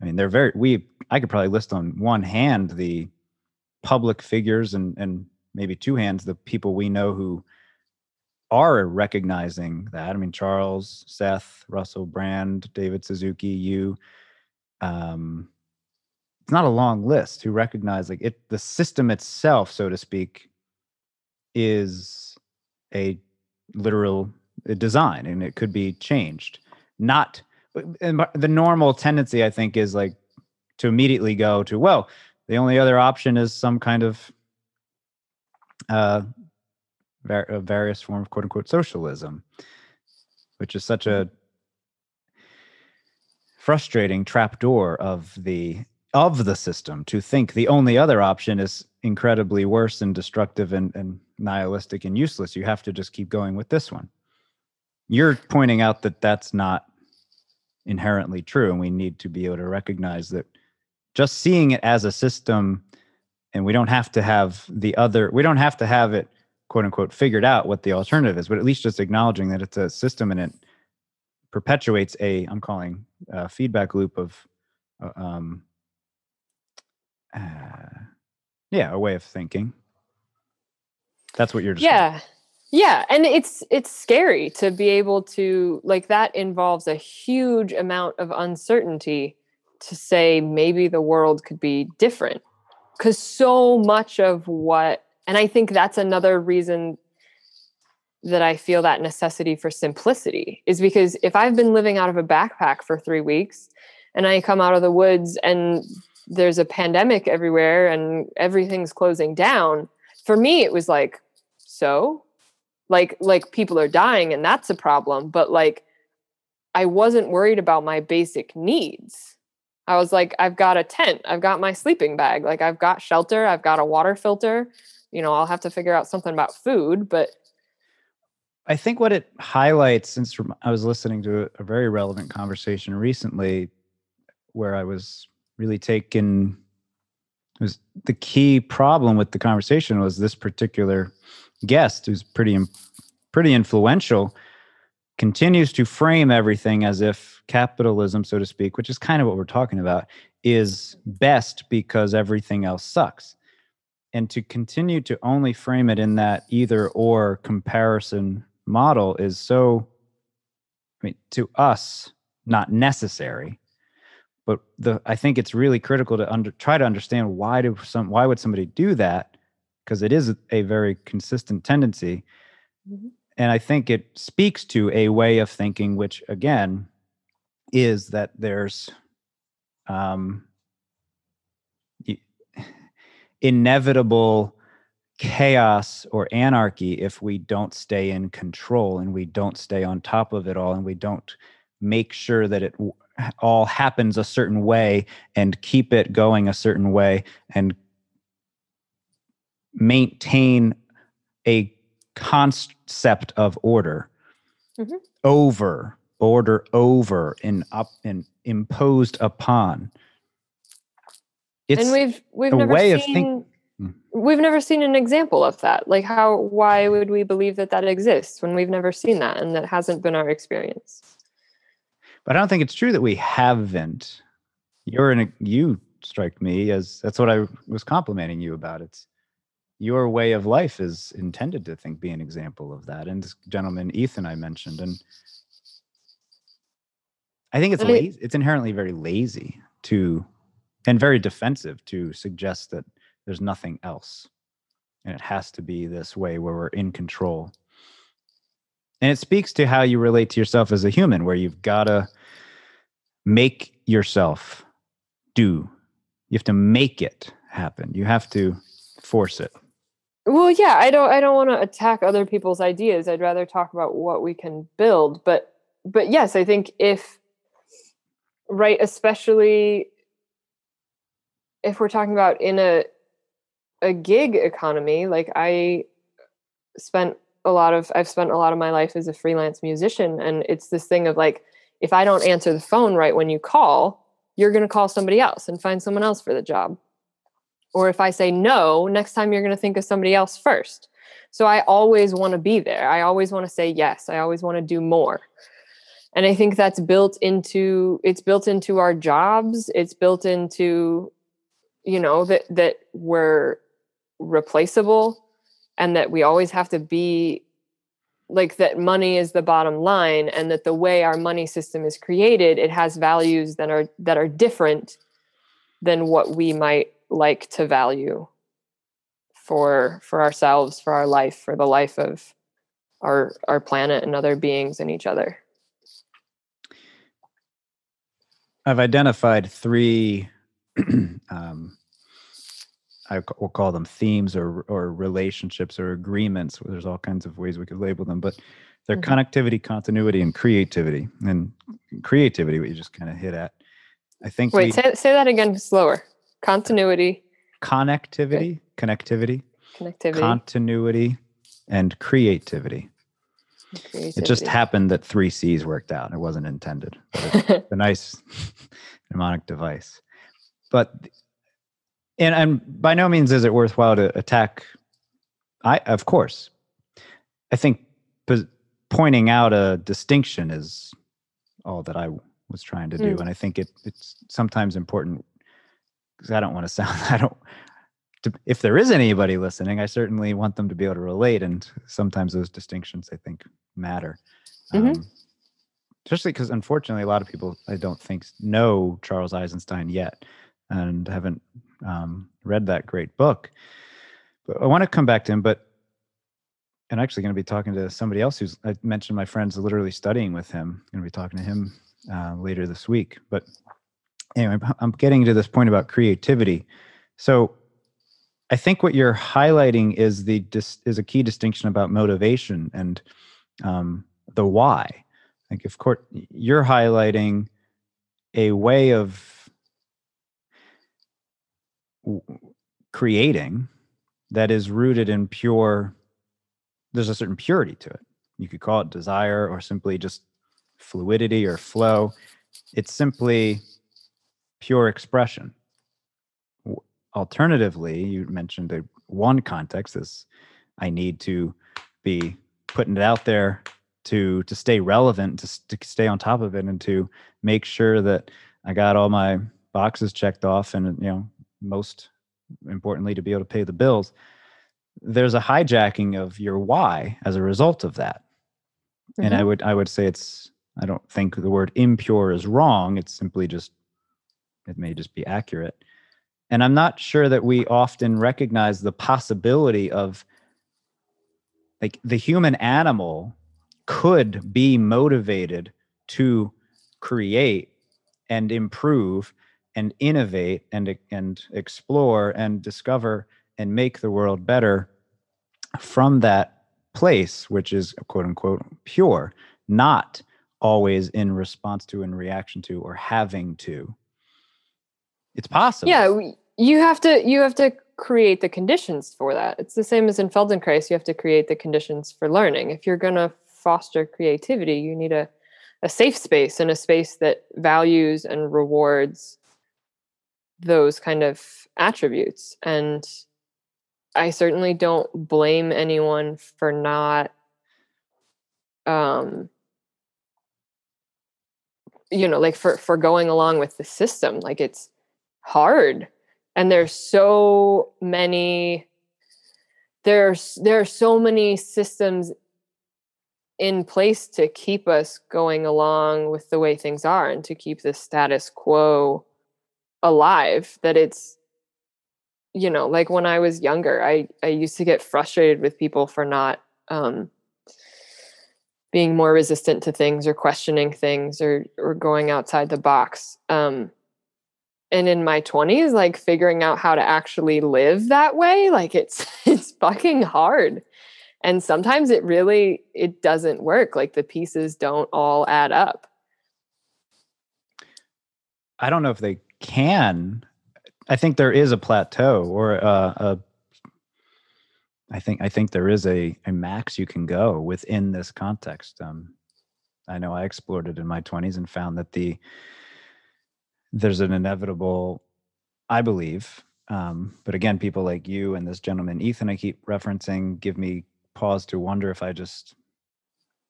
I mean they're very we i could probably list on one hand the public figures and and maybe two hands the people we know who are recognizing that. I mean charles seth russell brand david suzuki you um, it's not a long list who recognize like it the system itself so to speak is a literal design and it could be changed. Not the normal tendency i think is like to immediately go to well the only other option is some kind of uh, var- various form of quote unquote socialism which is such a frustrating trapdoor of the of the system to think the only other option is incredibly worse and destructive and, and nihilistic and useless. You have to just keep going with this one. You're pointing out that that's not inherently true and we need to be able to recognize that just seeing it as a system and we don't have to have the other we don't have to have it quote unquote figured out what the alternative is but at least just acknowledging that it's a system and it perpetuates a i'm calling a feedback loop of uh, um uh, yeah a way of thinking that's what you're yeah yeah, and it's it's scary to be able to like that involves a huge amount of uncertainty to say maybe the world could be different. Cuz so much of what and I think that's another reason that I feel that necessity for simplicity is because if I've been living out of a backpack for 3 weeks and I come out of the woods and there's a pandemic everywhere and everything's closing down, for me it was like so? Like like people are dying and that's a problem but like i wasn't worried about my basic needs. I was like i've got a tent i've got my sleeping bag like i've got shelter i've got a water filter you know i'll have to figure out something about food but i think what it highlights since i was listening to a very relevant conversation recently where i was really taken was the key problem with the conversation was this particular guest, who's pretty pretty influential, continues to frame everything as if capitalism, so to speak, which is kind of what we're talking about, is best because everything else sucks. And to continue to only frame it in that either or comparison model is so, I mean, to us, not necessary. But the I think it's really critical to under, try to understand why do some why would somebody do that because it is a very consistent tendency. Mm-hmm. And I think it speaks to a way of thinking, which again is that there's um, inevitable chaos or anarchy if we don't stay in control and we don't stay on top of it all and we don't make sure that it all happens a certain way and keep it going a certain way and maintain a concept of order mm-hmm. over order over and up and imposed upon. It's and we've we've never seen think- hmm. we've never seen an example of that. Like how why would we believe that that exists when we've never seen that and that hasn't been our experience? But i don't think it's true that we haven't. You're in a you strike me as that's what i was complimenting you about. It's your way of life is intended to think be an example of that. And this gentleman Ethan I mentioned, and I think it's lazy. It's inherently very lazy to, and very defensive to suggest that there's nothing else, and it has to be this way where we're in control. And it speaks to how you relate to yourself as a human, where you've got to make yourself do. You have to make it happen. You have to force it. Well, yeah, I don't I don't want to attack other people's ideas. I'd rather talk about what we can build. But but yes, I think if right, especially if we're talking about in a a gig economy, like I spent a lot of I've spent a lot of my life as a freelance musician and it's this thing of like if I don't answer the phone right when you call, you're going to call somebody else and find someone else for the job. Or if I say no, next time you're going to think of somebody else first. So I always want to be there. I always want to say yes. I always want to do more. And I think that's built into it's built into our jobs. It's built into you know that that we're replaceable and that we always have to be like that money is the bottom line and that the way our money system is created it has values that are that are different than what we might like to value for for ourselves for our life for the life of our our planet and other beings and each other i've identified three um, I will call them themes or or relationships or agreements. There's all kinds of ways we could label them, but they're mm-hmm. connectivity, continuity, and creativity. And creativity, what you just kind of hit at. I think. Wait, we, say say that again slower. Continuity. Connectivity, okay. connectivity, connectivity, continuity, and creativity. creativity. It just happened that three C's worked out. It wasn't intended. But a nice mnemonic device. But and and by no means is it worthwhile to attack i of course i think pointing out a distinction is all that i was trying to do mm. and i think it it's sometimes important because i don't want to sound i don't to, if there is anybody listening i certainly want them to be able to relate and sometimes those distinctions i think matter mm-hmm. um, especially because unfortunately a lot of people i don't think know charles eisenstein yet and haven't um, read that great book. But I want to come back to him, but I'm actually going to be talking to somebody else who's I mentioned my friend's literally studying with him. I'm going to be talking to him uh, later this week. But anyway, I'm getting to this point about creativity. So I think what you're highlighting is the is a key distinction about motivation and um, the why. Like, of course, you're highlighting a way of creating that is rooted in pure there's a certain purity to it you could call it desire or simply just fluidity or flow it's simply pure expression alternatively you mentioned a one context is i need to be putting it out there to to stay relevant to, to stay on top of it and to make sure that i got all my boxes checked off and you know most importantly to be able to pay the bills there's a hijacking of your why as a result of that mm-hmm. and i mm-hmm. would i would say it's i don't think the word impure is wrong it's simply just it may just be accurate. And i'm not sure that we often recognize the possibility of like the human animal could be motivated to create and improve and innovate and and explore and discover and make the world better from that place which is quote unquote pure not always in response to and reaction to or having to it's possible. Yeah you have to you have to create the conditions for that. It's the same as in feldenkrais you have to create the conditions for learning. If you're going to foster creativity you need a a safe space and a space that values and rewards those kind of attributes. And i certainly don't blame anyone for not um you know like for for going along with the system. Like it's hard and there's so many there's there are so many systems in place to keep us going along with the way things are and to keep the status quo alive that it's you know like when i was younger i i used to get frustrated with people for not um being more resistant to things or questioning things or or going outside the box um and in my 20s like figuring out how to actually live that way like it's it's fucking hard. And sometimes it really it doesn't work like the pieces don't all add up. I don't know if they can. I think there is a plateau or a, a I think I think there is a, a max you can go within this context. Um, I know I explored it in my 20s and found that the there's an inevitable, I believe, um, but again, people like you and this gentleman Ethan I keep referencing give me pause to wonder if I just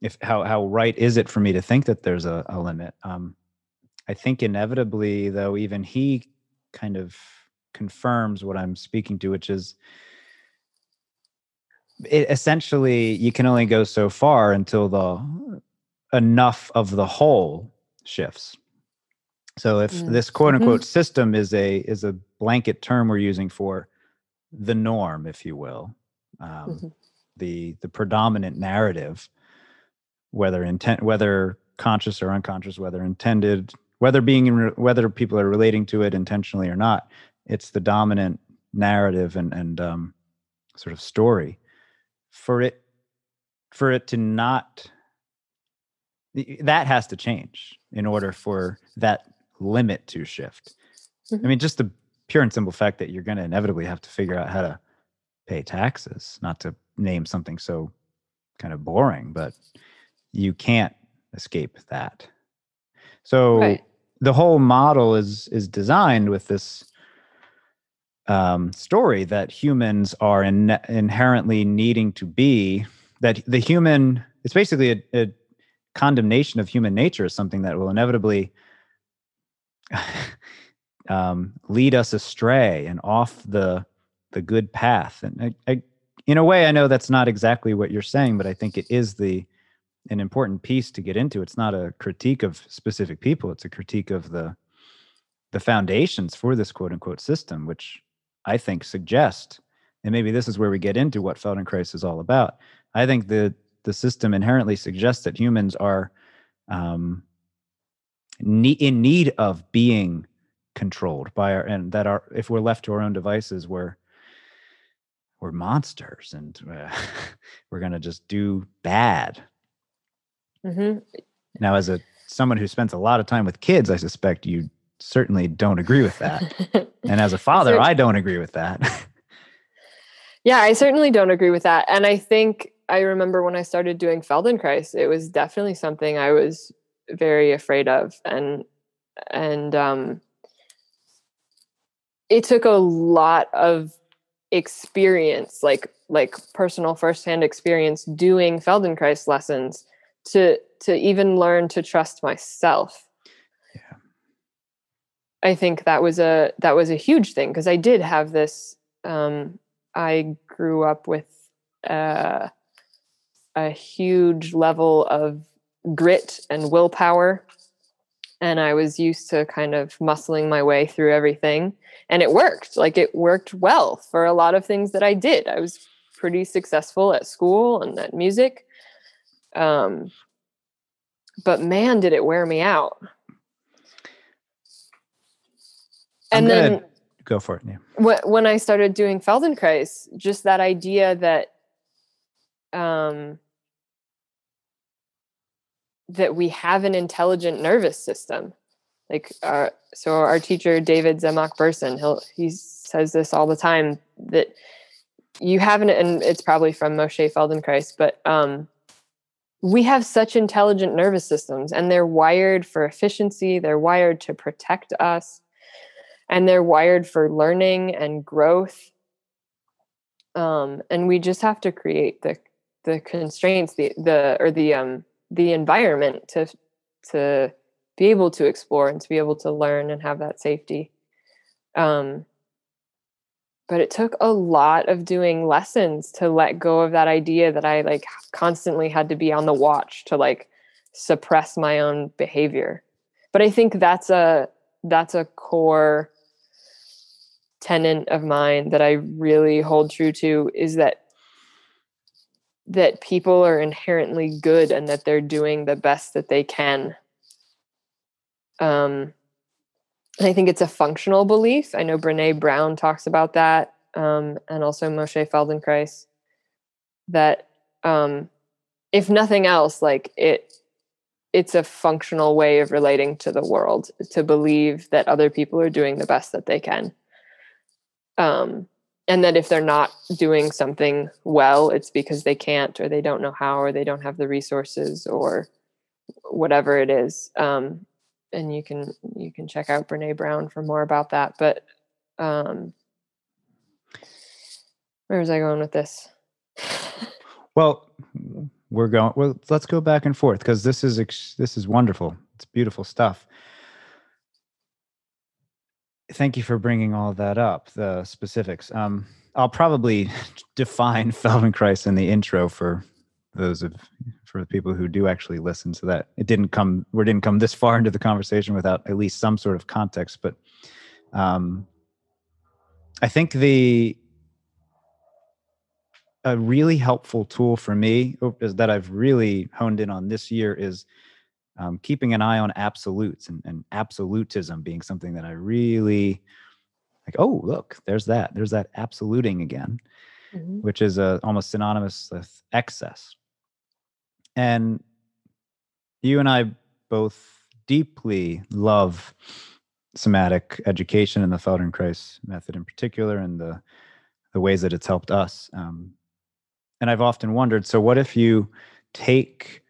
if how how right is it for me to think that there's a, a limit. Um, I think inevitably, though, even he kind of confirms what I'm speaking to, which is it essentially you can only go so far until the enough of the whole shifts. So if Mm. this quote unquote Mhm. system is a is a blanket term we're using for the norm, if you will, um, Mhm. the the predominant narrative, whether intent whether conscious or unconscious, whether intended, whether being whether people are relating to it intentionally or not, it's the dominant narrative and and um, sort of story for it for it to not that has to change in order for that limit to shift. Mhm. I mean, just the pure and simple fact that you're going to inevitably have to figure out how to pay taxes, not to name something so kind of boring, but you can't escape that. So Right. the whole model is is designed with this um, story that humans are in, inherently needing to be that the human it's basically a, a condemnation of human nature is something that will inevitably um, lead us astray and off the the good path. And I, I in a way i know that's not exactly what you're saying but i think it is the an important piece to get into. It's not a critique of specific people. It's a critique of the the foundations for this quote unquote system which i think suggest and maybe this is where we get into what feldenkrais is all about i think the the system inherently suggests that humans are um, in need of being controlled by our and that our if we're left to our own devices we're we're monsters and uh, we're going to just do bad Mhm. now as a someone who spends a lot of time with kids i suspect you certainly don't agree with that and as a father i don't agree with that Yeah, I certainly don't agree with that. And I think I remember when I started doing Feldenkrais, it was definitely something I was very afraid of. And and um it took a lot of experience, like like personal firsthand experience doing Feldenkrais lessons to to even learn to trust myself. Yeah. I think that was a that was a huge thing because I did have this um I grew up with uh, a huge level of grit and willpower. And I was used to kind of muscling my way through everything. And it worked. Like it worked well for a lot of things that I did. I was pretty successful at school and at music. Um, but man, did it wear me out. And then go for it yeah when I started doing Feldenkrais, just that idea that um, that we have an intelligent nervous system. Like our, so our teacher David Zemach-Bersin, he'll he says this all the time that you have an and it's probably from Moshe Feldenkrais, but um, we have such intelligent nervous systems and they're wired for efficiency, they're wired to protect us and they're wired for learning and growth um, and we just have to create the the constraints the the or the um the environment to to be able to explore and to be able to learn and have that safety. Um but it took a lot of doing lessons to let go of that idea that i like constantly had to be on the watch to like suppress my own behavior. But i think that's a that's a core tenet of mine that I really hold true to is that that people are inherently good and that they're doing the best that they can. Um, and I think it's a functional belief. I know Brene Brown talks about that, um, and also Moshe Feldenkrais. That um, if nothing else, like it, it's a functional way of relating to the world to believe that other people are doing the best that they can um, and that if they're not doing something well it's because they can't or they don't know how or they don't have the resources or whatever it is um, and you can you can check out brene brown for more about that but um, where was i going with this Well, we're going. Well, let's go back and forth because this is this is wonderful. It's beautiful stuff. Thank you for bringing all that up, the specifics. Um, I'll probably define Feldenkrais in the intro for those of for the people who do actually listen so that it didn't come we didn't come this far into the conversation without at least some sort of context but um i think the a really helpful tool for me is that i've really honed in on this year is um, keeping an eye on absolutes and, and absolutism being something that i really like oh look there's that there's that absoluting again mm-hmm. which is uh, almost synonymous with excess and you and I both deeply love somatic education and the Feldenkrais method in particular, and the the ways that it's helped us. Um, and I've often wondered, so what if you take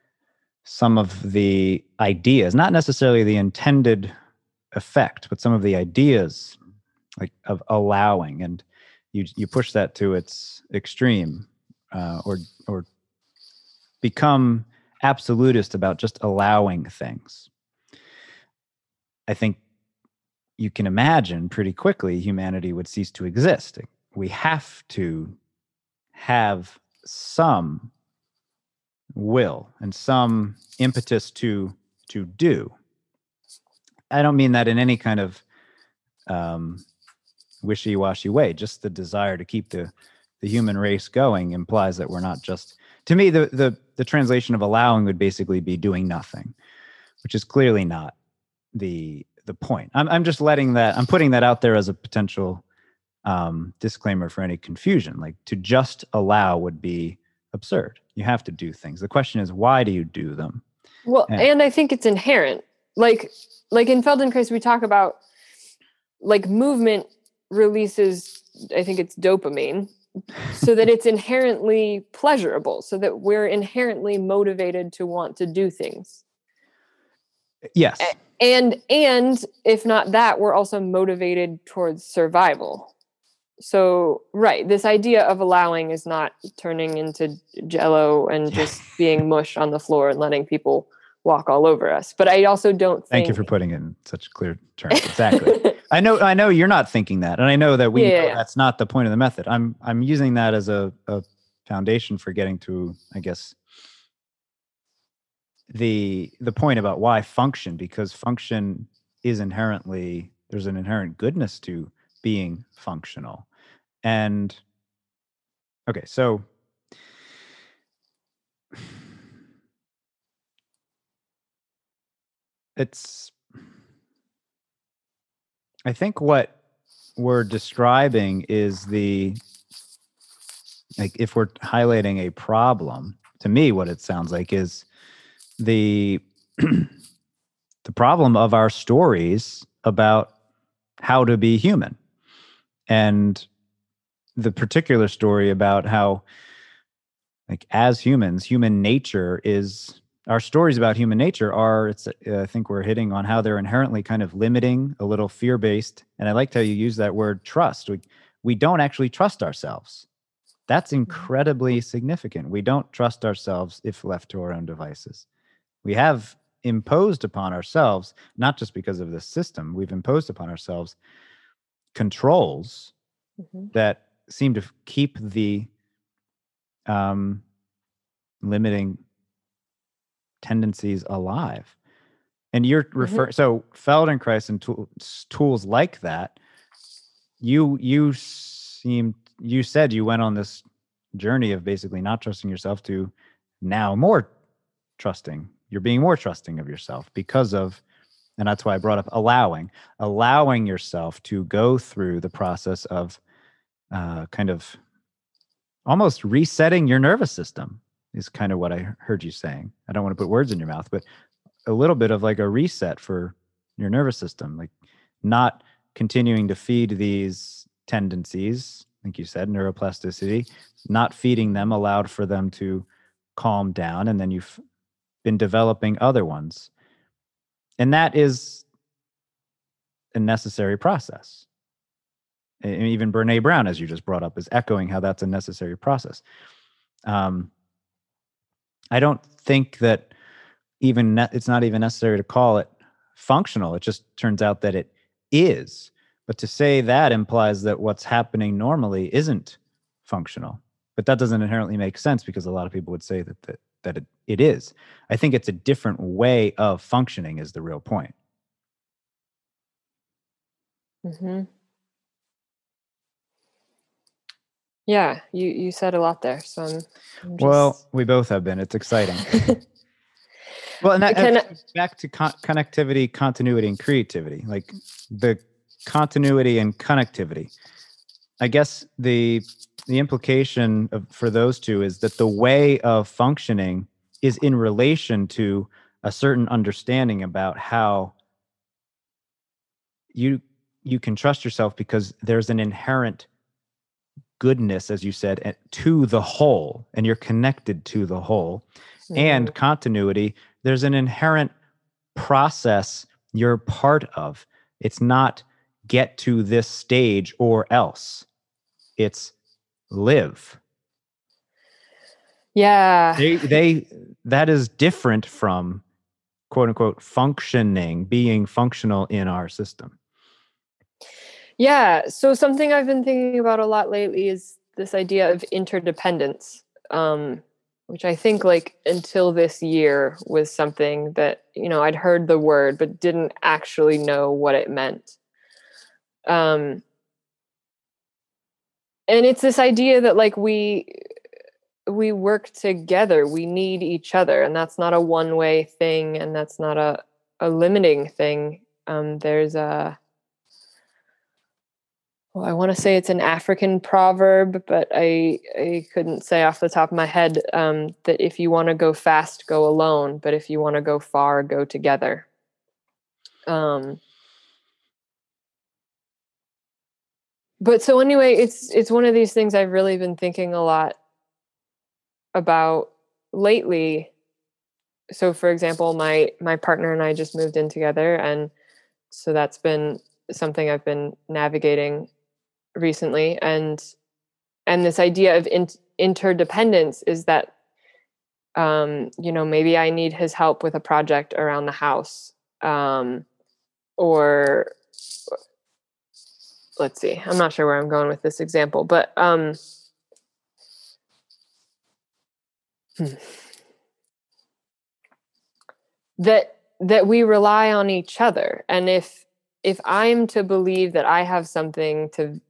some of the ideas, not necessarily the intended effect, but some of the ideas like of allowing, and you you push that to its extreme, uh, or or become absolutist about just allowing things. I think you can imagine pretty quickly humanity would cease to exist. We have to have some will and some impetus to to do. I don't mean that in any kind of um, wishy-washy way. Just the desire to keep the the human race going implies that we're not just to me the the the translation of allowing would basically be doing nothing which is clearly not the the point i'm, I'm just letting that i'm putting that out there as a potential um, disclaimer for any confusion like to just allow would be absurd. You have to do things. The question is why do you do them? Well and, and i think it's inherent. Like like in feldenkrais we talk about like movement releases i think it's dopamine so that it's inherently pleasurable so that we're inherently motivated to want to do things. Yes. And and if not that we're also motivated towards survival so right this idea of allowing is not turning into jello and just being mush on the floor and letting people walk all over us. But I also don't think... Thank you for putting it in such clear terms. Exactly. I know I know you're not thinking that. And I know that we yeah, know yeah. that's not the point of the method. I'm I'm using that as a, a foundation for getting to, I guess, the the point about why function, because function is inherently there's an inherent goodness to being functional. And okay, so it's I think what we're describing is the like if we're highlighting a problem, to me what it sounds like is the the problem of our stories about how to be human. And the particular story about how like as humans, human nature is our stories about human nature are it's uh, i think we're hitting on how they're inherently kind of limiting a little fear based and i liked how you use that word trust we, we don't actually trust ourselves that's mm-hmm. incredibly significant we don't trust ourselves if left to our own devices we have imposed upon ourselves not just because of the system we've imposed upon ourselves controls mm-hmm. that seem to keep the um, limiting tendencies alive. And you're referring mm-hmm. so Feldenkrais and tools, tools like that. You you seem you said you went on this journey of basically not trusting yourself to now more trusting. You're being more trusting of yourself because of and that's why I brought up allowing, allowing yourself to go through the process of uh, kind of almost resetting your nervous system is kind of what I heard you saying. I don't want to put words in your mouth, but a little bit of like a reset for your nervous system, like not continuing to feed these tendencies, like you said, neuroplasticity, not feeding them allowed for them to calm down. And then you've been developing other ones. And that is a necessary process. And even Brené Brown, as you just brought up, is echoing how that's a necessary process. Um, I don't think that even ne- it's not even necessary to call it functional. It just turns out that it is. But to say that implies that what's happening normally isn't functional. But that doesn't inherently make sense because a lot of people would say that that, that it, it is. I think it's a different way of functioning is the real point. Mm-hmm. Yeah, you you said a lot there. So I'm, I'm just... well, we both have been. It's exciting. well, and that Can, back to con- connectivity, continuity, and creativity. Like the continuity and connectivity. I guess the the implication of, for those two is that the way of functioning is in relation to a certain understanding about how you you can trust yourself because there's an inherent goodness as you said to the whole and you're connected to the whole. Mm-hmm. and continuity there's an inherent process you're part of. It's not get to this stage or else. It's live. Yeah. They they that is different from quote unquote functioning being functional in our system yeah. So something I've been thinking about a lot lately is this idea of interdependence, um, which I think like until this year was something that, you know, I'd heard the word, but didn't actually know what it meant. Um, and it's this idea that like we we work together we need each other and that's not a one way thing and that's not a a limiting thing um, there's a well, I want to say it's an African proverb, but I I couldn't say off the top of my head um, that if you want to go fast, go alone, but if you want to go far, go together. Um, but so anyway, it's it's one of these things I've really been thinking a lot about lately. So, for example, my my partner and I just moved in together, and so that's been something I've been navigating recently and and this idea of in, interdependence is that um, you know maybe i need his help with a project around the house um, or let's see i'm not sure where i'm going with this example but um, hmm. that that we rely on each other and if if i'm to believe that i have something to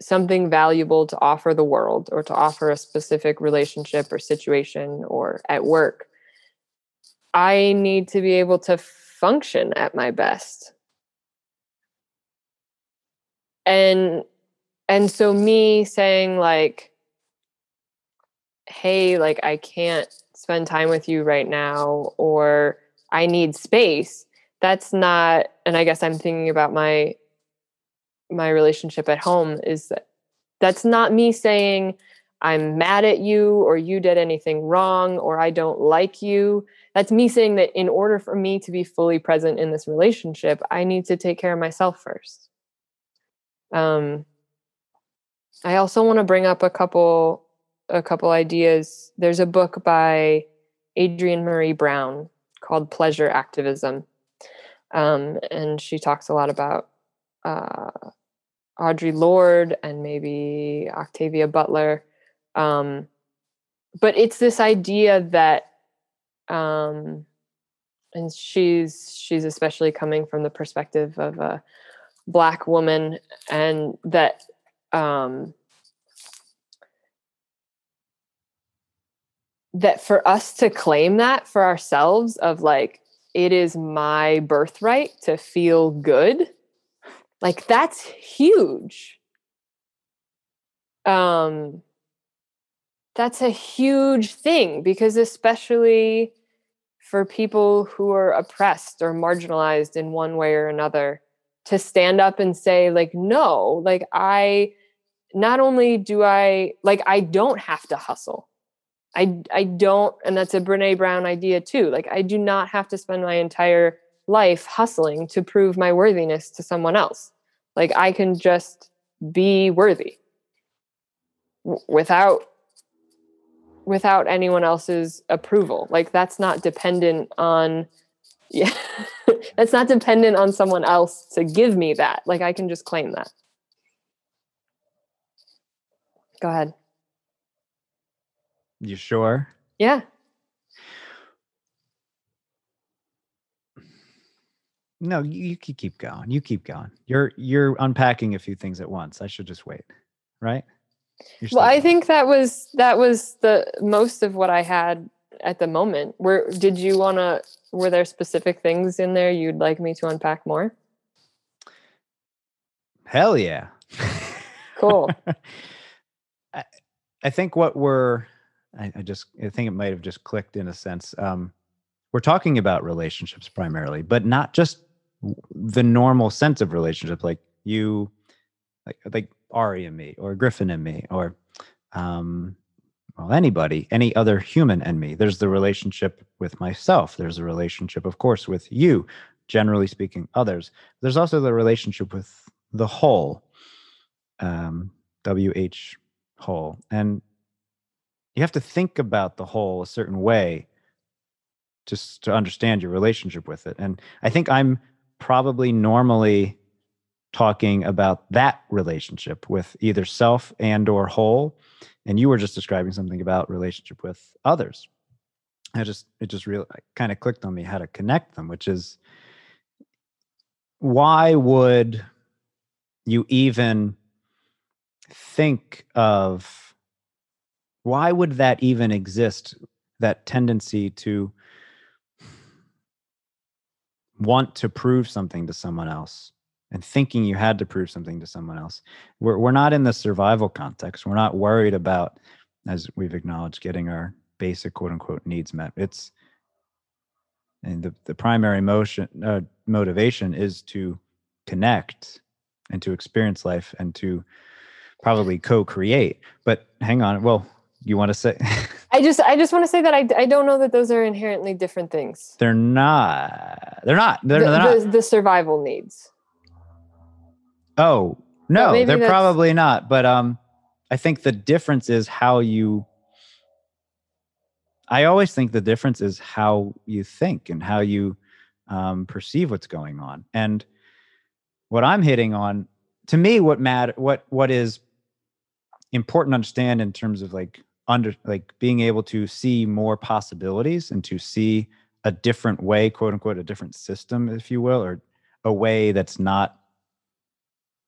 something valuable to offer the world or to offer a specific relationship or situation or at work, I need to be able to function at my best. And and so me saying like hey, like I can't spend time with you right now or I need space, that's not and I guess I'm thinking about my my relationship at home is that that's not me saying I'm mad at you or you did anything wrong or I don't like you. That's me saying that in order for me to be fully present in this relationship, I need to take care of myself first. Um, I also want to bring up a couple a couple ideas. There's a book by Adrienne Maree Brown called Pleasure Activism. Um, and she talks a lot about uh, Audre Lorde and maybe Octavia Butler. Um, but it's this idea that, um, and she's she's especially coming from the perspective of a black woman, and that um, that for us to claim that for ourselves of like it is my birthright to feel good like that's huge. Um that's a huge thing because especially for people who are oppressed or marginalized in one way or another to stand up and say like no, like I not only do I like I don't have to hustle. I I don't and that's a Brené Brown idea too. Like I do not have to spend my entire life hustling to prove my worthiness to someone else. Like I can just be worthy w- without without anyone else's approval. Like that's not dependent on Yeah. That's not dependent on someone else to give me that. Like I can just claim that. Go ahead. You sure? Yeah. No, you, you keep going. You keep going. You're you're unpacking a few things at once. I should just wait, right? well, I think that was that was the most of what I had at the moment. Where did you want to? Were there specific things in there you'd like me to unpack more? Hell yeah! Cool. I, I think what we're, I, I, just I think it might have just clicked in a sense. Um, we're talking about relationships primarily, but not just the normal sense of relationship, like you, like like Ari and me, or Griffin and me, or um, well, anybody, any other human and me. There's the relationship with myself. There's a relationship, of course, with you. Generally speaking, others. There's also the relationship with the whole, um, WH whole, and you have to think about the whole a certain way just to understand your relationship with it. And I think I'm probably normally talking about that relationship with either self and or whole. And you were just describing something about relationship with others. I just it just really kind of clicked on me how to connect them which is why would you even think of why would that even exist that tendency to want to prove something to someone else and thinking you had to prove something to someone else. We're, we're not in the survival context. We're not worried about, as we've acknowledged, getting our basic quote unquote needs met. It's, and the, the primary motion, uh, motivation is to connect and to experience life and to probably co-create. But hang on, well, you want to say i just i just want to say that I, I don't know that those are inherently different things. They're not they're not they're, the, they're not. the, the, survival needs. Oh no they're that's... probably not but um i think the difference is how you i always think the difference is how you think and how you um, perceive what's going on. And what i'm hitting on to me what matter what what is important to understand in terms of like under like being able to see more possibilities and to see a different way quote unquote a different system if you will or a way that's not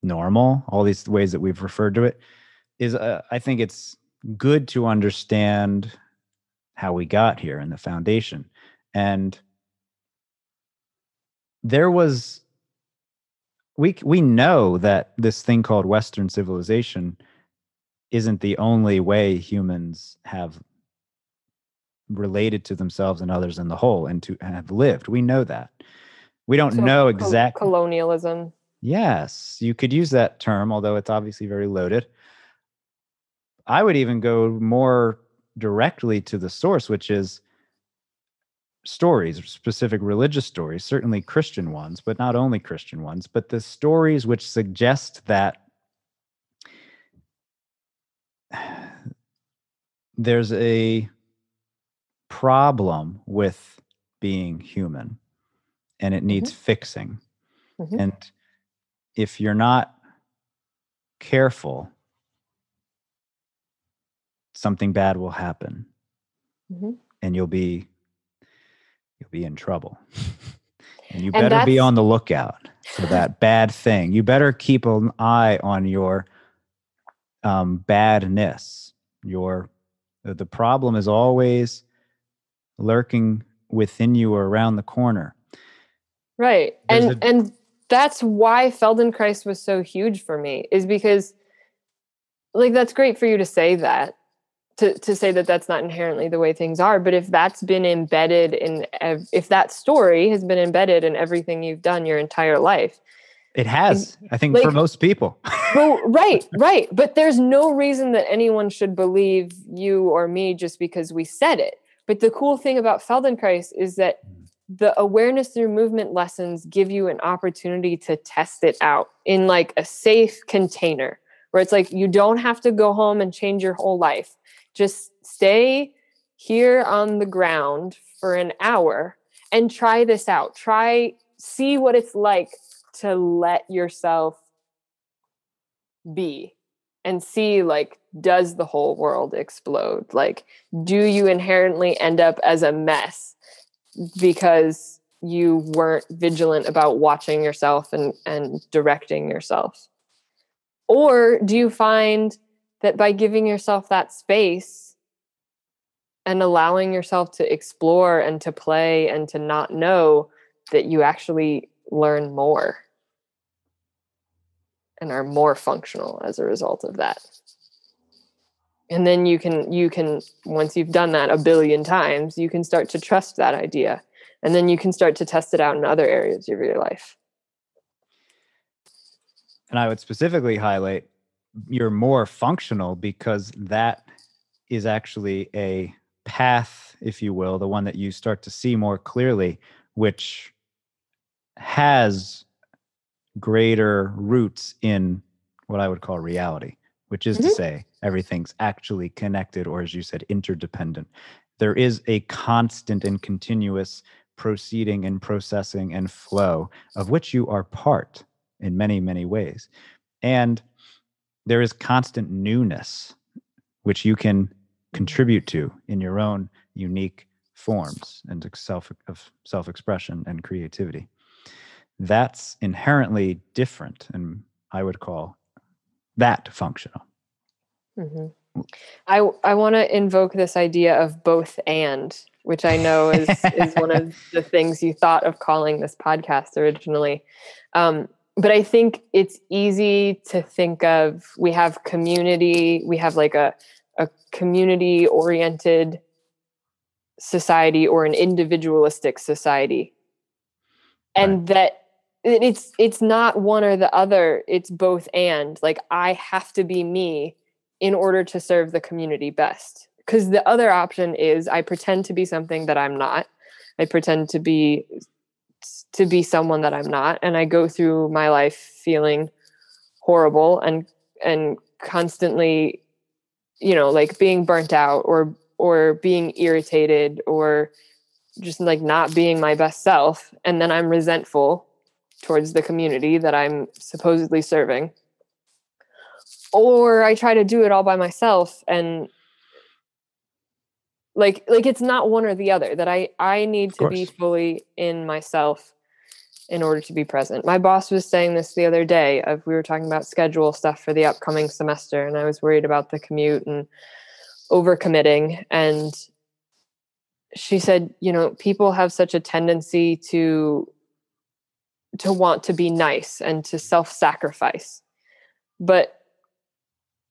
normal all these ways that we've referred to it is uh, i think it's good to understand how we got here in the foundation. And there was we we know that this thing called western civilization isn't the only way humans have related to themselves and others in the whole and to have lived. We know that. We don't so know exactly colonialism. Yes, you could use that term, although it's obviously very loaded. I would even go more directly to the source, which is stories, specific religious stories, certainly Christian ones, but not only Christian ones, but the stories which suggest that there's a problem with being human and it needs mm-hmm. fixing. Mm-hmm. And if you're not careful, something bad will happen. Mm-hmm. And you'll be you'll be in trouble. and you better be on the lookout for that bad thing. You better keep an eye on your um, badness. Your the problem is always lurking within you or around the corner. Right. There's and a, and that's why Feldenkrais was so huge for me is because like that's great for you to say that to to say that that's not inherently the way things are but if that's been embedded in if that story has been embedded in everything you've done your entire life it has, I think, like, for most people. well, right, right. But there's no reason that anyone should believe you or me just because we said it. But the cool thing about Feldenkrais is that the awareness through movement lessons give you an opportunity to test it out in like a safe container where it's like you don't have to go home and change your whole life. Just stay here on the ground for an hour and try this out try see what it's like to let yourself be and see like does the whole world explode? Like do you inherently end up as a mess because you weren't vigilant about watching yourself and and directing yourself? Or do you find that by giving yourself that space and allowing yourself to explore and to play and to not know that you actually learn more and are more functional as a result of that. And then you can you can once you've done that a billion times you can start to trust that idea. And then you can start to test it out in other areas of your life. And i would specifically highlight you're more functional because that is actually a path if you will the one that you start to see more clearly which has greater roots in what i would call reality which is mm-hmm. to say everything's actually connected or as you said interdependent. There is a constant and continuous proceeding and processing and flow of which you are part in many many ways. And there is constant newness which you can contribute to in your own unique forms and self of self-expression and creativity that's inherently different and i would call that functional mm-hmm. i i want to invoke this idea of both and which i know is is one of the things you thought of calling this podcast originally um, but I think it's easy to think of we have community, we have like a a community oriented society or an individualistic society. And right. that it's it's not one or the other, it's both and. Like I have to be me in order to serve the community best. Cuz the other option is I pretend to be something that I'm not. I pretend to be to be someone that I'm not and I go through my life feeling horrible and and constantly you know like being burnt out or or being irritated or just like not being my best self and then I'm resentful towards the community that I'm supposedly serving or I try to do it all by myself and like like it's not one or the other that I I need to be fully in myself in order to be present. My boss was saying this the other day of we were talking about schedule stuff for the upcoming semester and I was worried about the commute and overcommitting and she said, you know, people have such a tendency to to want to be nice and to self-sacrifice. But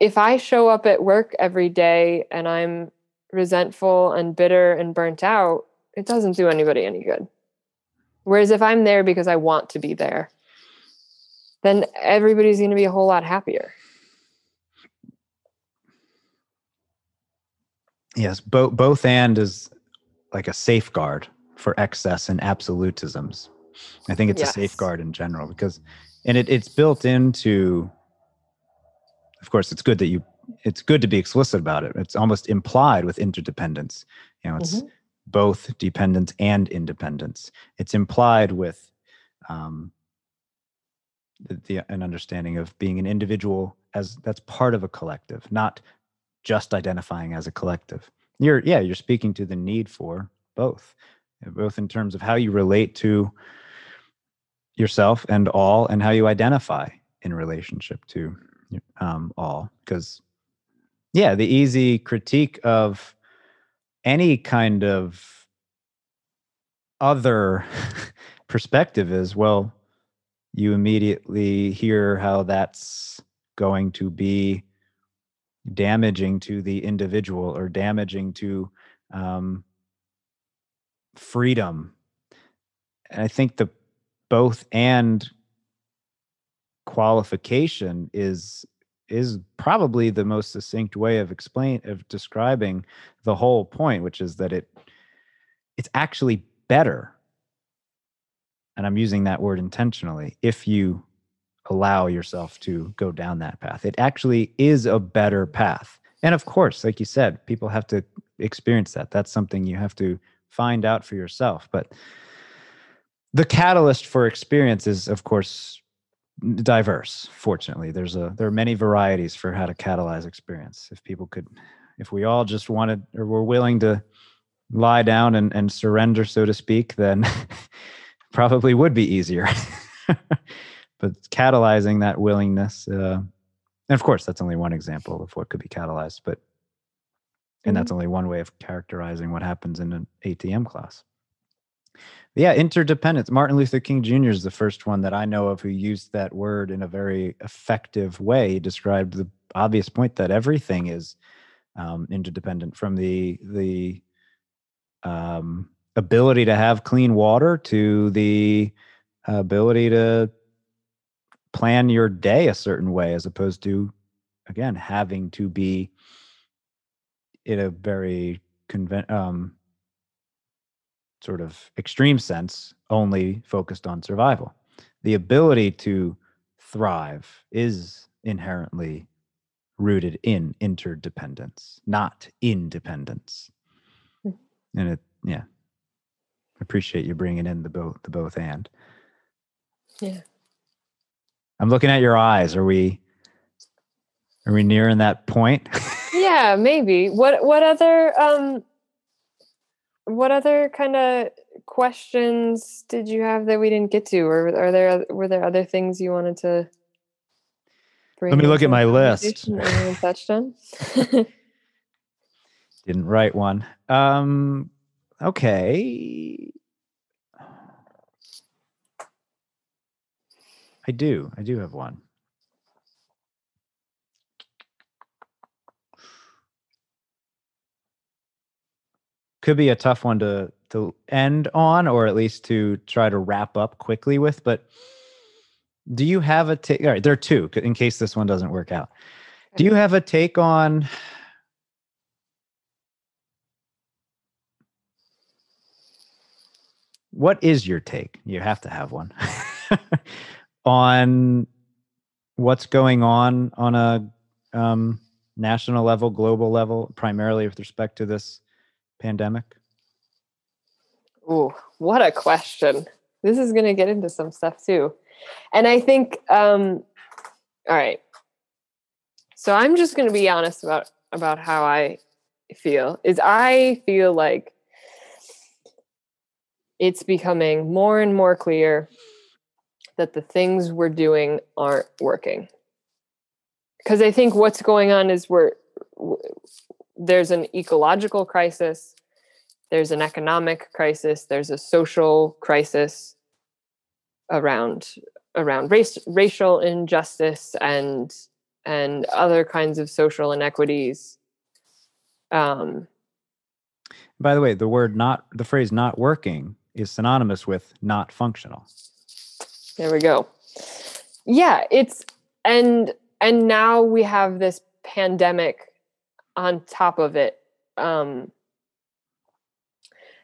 if I show up at work every day and I'm resentful and bitter and burnt out, it doesn't do anybody any good. Whereas if I'm there because I want to be there, then everybody's going to be a whole lot happier. Yes, both both and is like a safeguard for excess and absolutisms. I think it's yes. a safeguard in general because and it, it's built into of course it's good that you it's good to be explicit about it. It's almost implied with interdependence. You know, it's mm-hmm both dependence and independence. It's implied with um, the, the, an understanding of being an individual as that's part of a collective, not just identifying as a collective. You're yeah, you're speaking to the need for both, both in terms of how you relate to yourself and all, and how you identify in relationship to um, all. Because yeah, the easy critique of any kind of other perspective is well you immediately hear how that's going to be damaging to the individual or damaging to um, freedom and i think the both and qualification is is probably the most succinct way of explain of describing the whole point which is that it it's actually better and i'm using that word intentionally if you allow yourself to go down that path. It actually is a better path. And of course like you said people have to experience that. That's something you have to find out for yourself. But the catalyst for experience is, of course, diverse. Fortunately, there's a there are many varieties for how to catalyze experience. If people could, if we all just wanted or were willing to lie down and, and surrender, so to speak, then probably would be easier. but catalyzing that willingness, uh, and of course, that's only one example of what could be catalyzed, but and mm-hmm. that's only one way of characterizing what happens in an ATM class. Yeah, interdependence. Martin Luther King Jr. is the first one that I know of who used that word in a very effective way. He described the obvious point that everything is um, interdependent from the the um, ability to have clean water to the ability to plan your day a certain way as opposed to again having to be in a very convent um, sort of extreme sense only focused on survival. The ability to thrive is inherently rooted in interdependence not independence. Hmm. and it yeah. Appreciate you bringing in the both the both and. Yeah. I'm looking at your eyes. Are we are we nearing that point? Yeah maybe. What what other um what other kind of questions did you have that we didn't get to or are there were there other things you wanted to bring let me look at my list touched on didn't write one um Okay. I do. I do have one. Could be a tough one to to end on, or at least to try to wrap up quickly with. But do you have a take? All right, there are two in case this one doesn't work out. Do you have a take on what is your take? You have to have one on what's going on on a um, national level, global level, primarily with respect to this pandemic? Oh, what a question! This is going to get into some stuff too, and I think, um, all right. So I'm just going to be honest about about how I feel. Is I feel like it's becoming more and more clear that the things we're doing aren't working. Because I think what's going on is we're, there's an ecological crisis, there's an economic crisis, there's a social crisis around around race racial injustice and and other kinds of social inequities. Um, By the way, the word not the phrase not working is synonymous with not functional. There we go. Yeah, it's and and now we have this pandemic on top of it. Um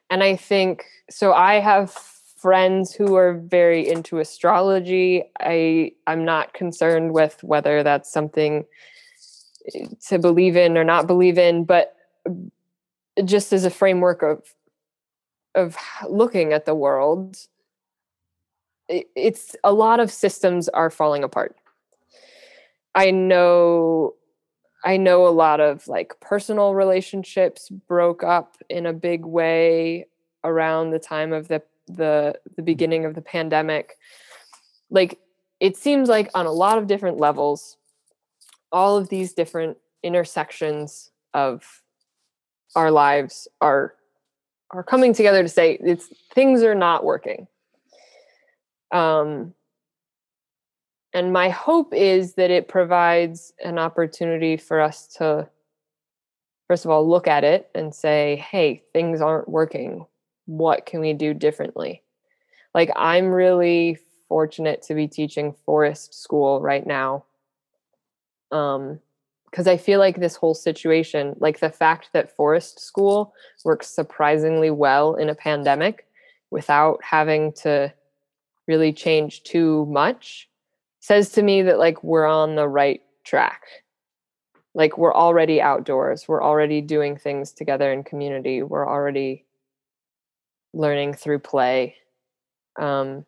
and I think so I have friends who are very into astrology. I I'm not concerned with whether that's something to believe in or not believe in, but just as a framework of of looking at the world it's a lot of systems are falling apart i know i know a lot of like personal relationships broke up in a big way around the time of the the the beginning of the pandemic. Like it seems like on a lot of different levels all of these different intersections of our lives are are coming together to say it's things are not working. Um, and my hope is that it provides an opportunity for us to first of all look at it and say hey things aren't working. What can we do differently? Like i'm really fortunate to be teaching forest school right now um, because I feel like this whole situation, like the fact that forest school works surprisingly well in a pandemic without having to really change too much, says to me that like we're on the right track. Like we're already outdoors, we're already doing things together in community, we're already learning through play. Um,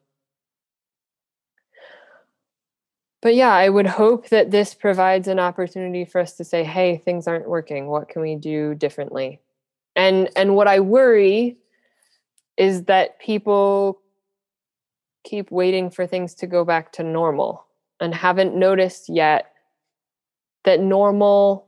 but yeah, I would hope that this provides an opportunity for us to say, "Hey, things aren't working. What can we do differently?" And and what I worry is that people keep waiting for things to go back to normal and haven't noticed yet that normal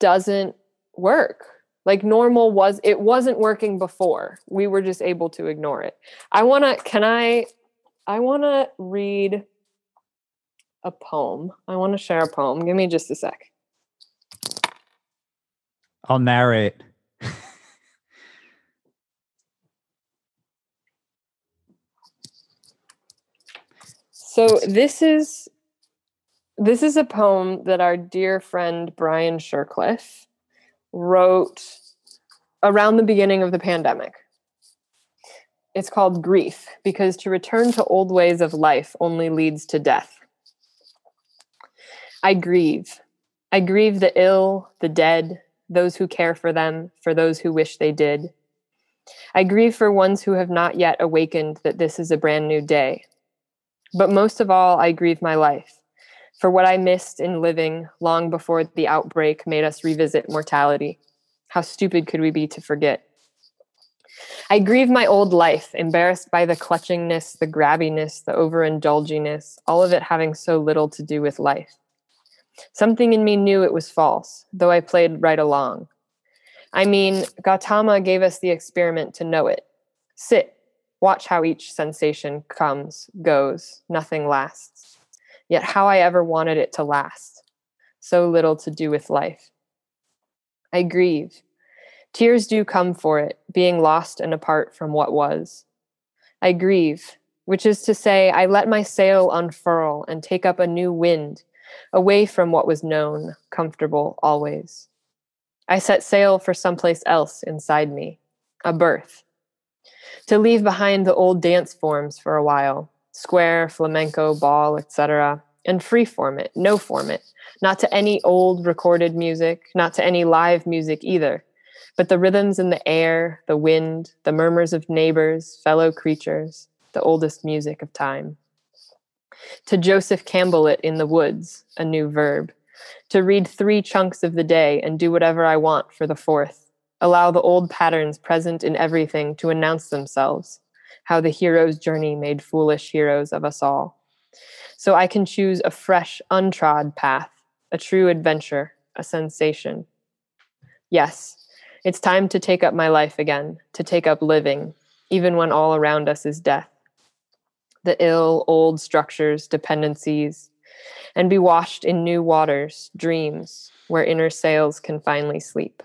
doesn't work. Like normal was it wasn't working before. We were just able to ignore it. I want to can i i want to read a poem. I want to share a poem. Give me just a sec. I'll narrate. So this is this is a poem that our dear friend brian shercliffe wrote around the beginning of the pandemic it's called grief because to return to old ways of life only leads to death i grieve i grieve the ill the dead those who care for them, for those who wish they did. I grieve for ones who have not yet awakened that this is a brand new day. But most of all, I grieve my life, for what I missed in living long before the outbreak made us revisit mortality. How stupid could we be to forget? I grieve my old life, embarrassed by the clutchingness, the grabbiness, the overindulginess, all of it having so little to do with life. Something in me knew it was false, though I played right along. I mean, Gautama gave us the experiment to know it. Sit, watch how each sensation comes, goes, nothing lasts. Yet, how I ever wanted it to last. So little to do with life. I grieve. Tears do come for it, being lost and apart from what was. I grieve, which is to say, I let my sail unfurl and take up a new wind away from what was known, comfortable always. I set sail for someplace else inside me, a birth. To leave behind the old dance forms for a while, square, flamenco, ball, etc., and freeform it, no form it, not to any old recorded music, not to any live music either, but the rhythms in the air, the wind, the murmurs of neighbors, fellow creatures, the oldest music of time. To Joseph Campbell it in the woods, a new verb, to read three chunks of the day and do whatever I want for the fourth, allow the old patterns present in everything to announce themselves, how the hero's journey made foolish heroes of us all. So I can choose a fresh, untrod path, a true adventure, a sensation. Yes, it's time to take up my life again, to take up living, even when all around us is death the ill old structures, dependencies, and be washed in new waters, dreams, where inner sails can finally sleep.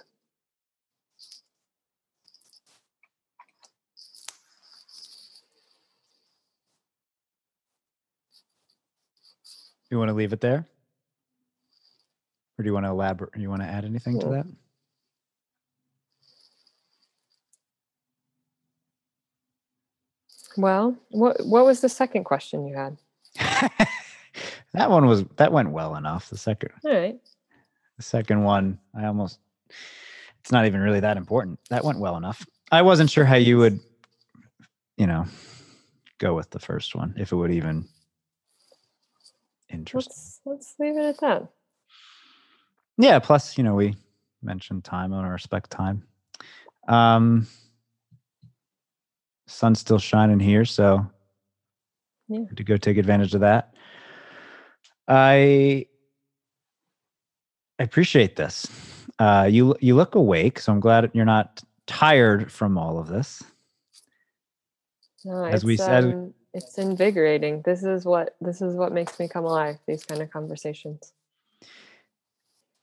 You want to leave it there? Or do you want to elaborate? You want to add anything to that? Well, what what was the second question you had? that one was that went well enough. The second, all right. The second one, I almost. It's not even really that important. That went well enough. I wasn't sure how you would, you know, go with the first one if it would even interest. Let's let's leave it at that. Yeah. Plus, you know, we mentioned time. I want to respect time. Um, sun's still shining here, so yeah. to go take advantage of that. I I appreciate this. Uh, you you look awake, so I'm glad you're not tired from all of this. No, as we said, um, it's invigorating. This is what this is what makes me come alive. These kind of conversations.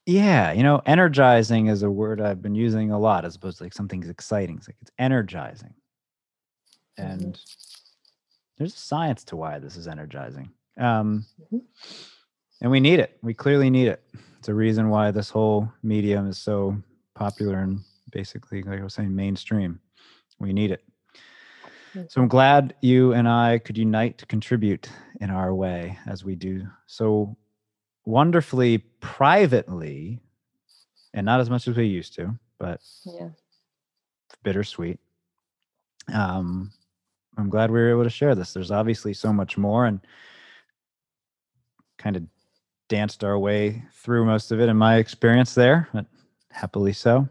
Yeah, you know, energizing is a word I've been using a lot as opposed to like something's exciting. It's like it's energizing. Mm-hmm. and mm-hmm. there's a science to why this is energizing um, mm-hmm. and we need it we clearly need it it's a reason why this whole medium is so popular and basically like i was saying mainstream we need it. So i'm glad you and i could unite to contribute in our way as we do so wonderfully privately and not as much as we used to but yeah bittersweet um I'm glad we were able to share this. There's obviously so much more, and kind of danced our way through most of it in my experience there, but happily so.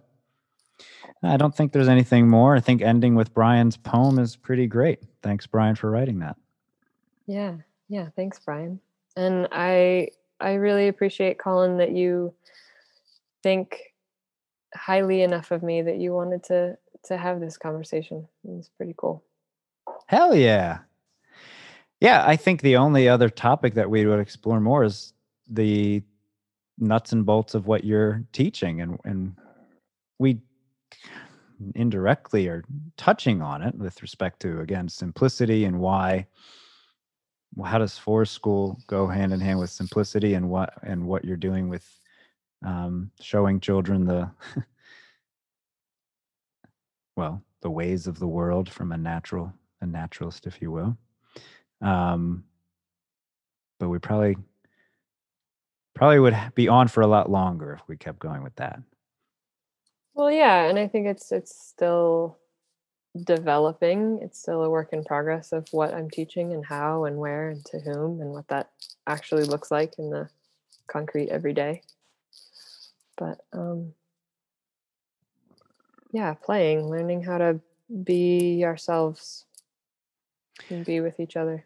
I don't think there's anything more. I think ending with Brian's poem is pretty great. Thanks, Brian, for writing that. Yeah. Yeah. Thanks, Brian. And I I really appreciate Colin that you think highly enough of me that you wanted to to have this conversation. It's pretty cool. Hell yeah. Yeah, I think the only other topic that we would explore more is the nuts and bolts of what you're teaching and and we indirectly are touching on it with respect to again simplicity and why well, how does forest school go hand in hand with simplicity and what and what you're doing with um, showing children the well the ways of the world from a natural a naturalist if you will. Um, but we probably probably would be on for a lot longer if we kept going with that well yeah and i think it's it's still developing it's still a work in progress of what i'm teaching and how and where and to whom and what that actually looks like in the concrete every day. But um yeah playing learning how to be ourselves and be with each other.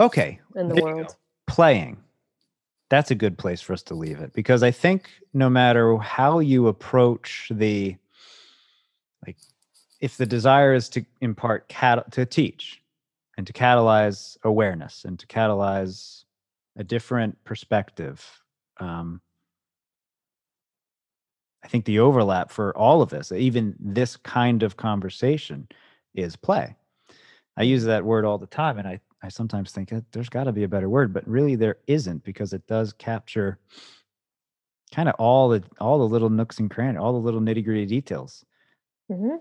Okay in the world. playing that's a good place for us to leave it because I think no matter how you approach the like if the desire is to impart cat to teach and to catalyze awareness and to catalyze a different perspective um, i think the overlap for all of this even this kind of conversation is play. I use that word all the time and i I sometimes think there's got to be a better word, but really there isn't because it does capture kind of all the all the little nooks and crannies, all the little nitty gritty details. Mm-hmm.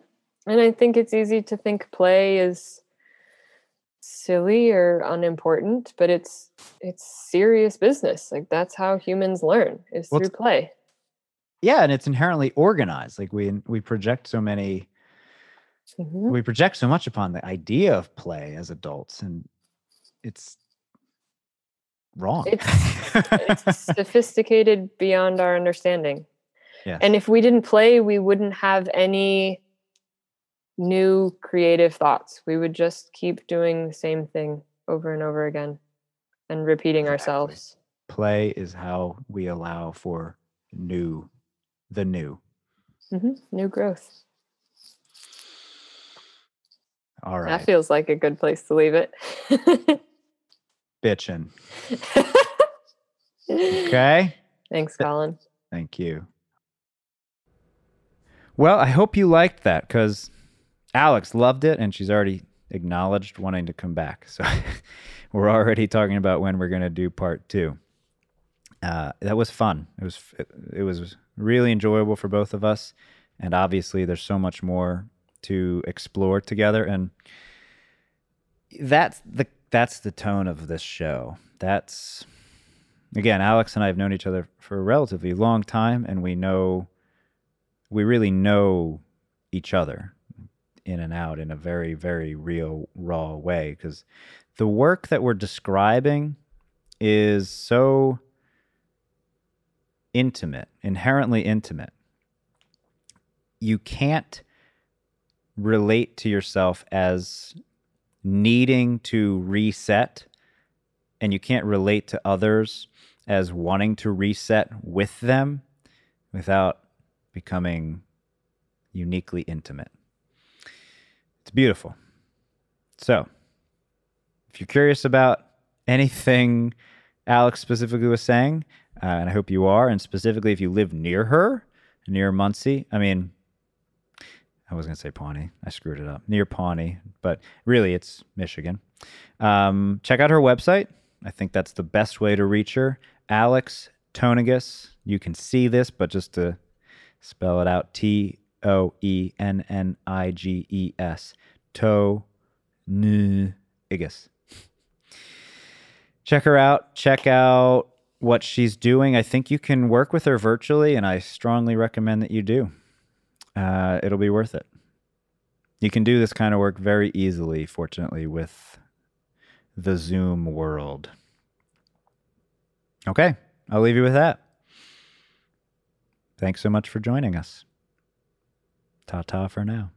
And I think it's easy to think play is silly or unimportant, but it's it's serious business. Like that's how humans learn is well, through play. Yeah, and it's inherently organized. Like we we project so many mm-hmm. we project so much upon the idea of play as adults and it's wrong. It's, it's sophisticated beyond our understanding. Yes. And if we didn't play, we wouldn't have any new creative thoughts. We would just keep doing the same thing over and over again and repeating exactly. ourselves. Play is how we allow for new, the new. Mm-hmm. New growth. All right. That feels like a good place to leave it. bitching. okay. Thanks, Colin. Thank you. Well, I hope you liked that because Alex loved it and she's already acknowledged wanting to come back. So we're already talking about when we're going to do part two. Uh, that was fun. It was it, it was really enjoyable for both of us, and obviously there's so much more to explore together. And that's the that's the tone of this show. That's again, Alex and I have known each other for a relatively long time, and we know we really know each other in and out in a very, very real, raw way. Because the work that we're describing is so intimate, inherently intimate. You can't relate to yourself as needing to reset and you can't relate to others as wanting to reset with them without becoming uniquely intimate. It's beautiful. So, if you're curious about anything Alex specifically was saying, uh, and I hope you are, and specifically if you live near her, near Muncie, I mean, I was going to say Pawnee. I screwed it up. Near Pawnee, but really it's Michigan. Um, check out her website. I think that's the best way to reach her. Alex Toenniges. You can see this, but just to spell it out T O E N N I G E S. To Igus. Check her out. Check out what she's doing. I think you can work with her virtually, and I strongly recommend that you do uh, it'll be worth it. You can do this kind of work very easily, fortunately, with the Zoom world. Okay, I'll leave you with that. Thanks so much for joining us. Ta ta for now.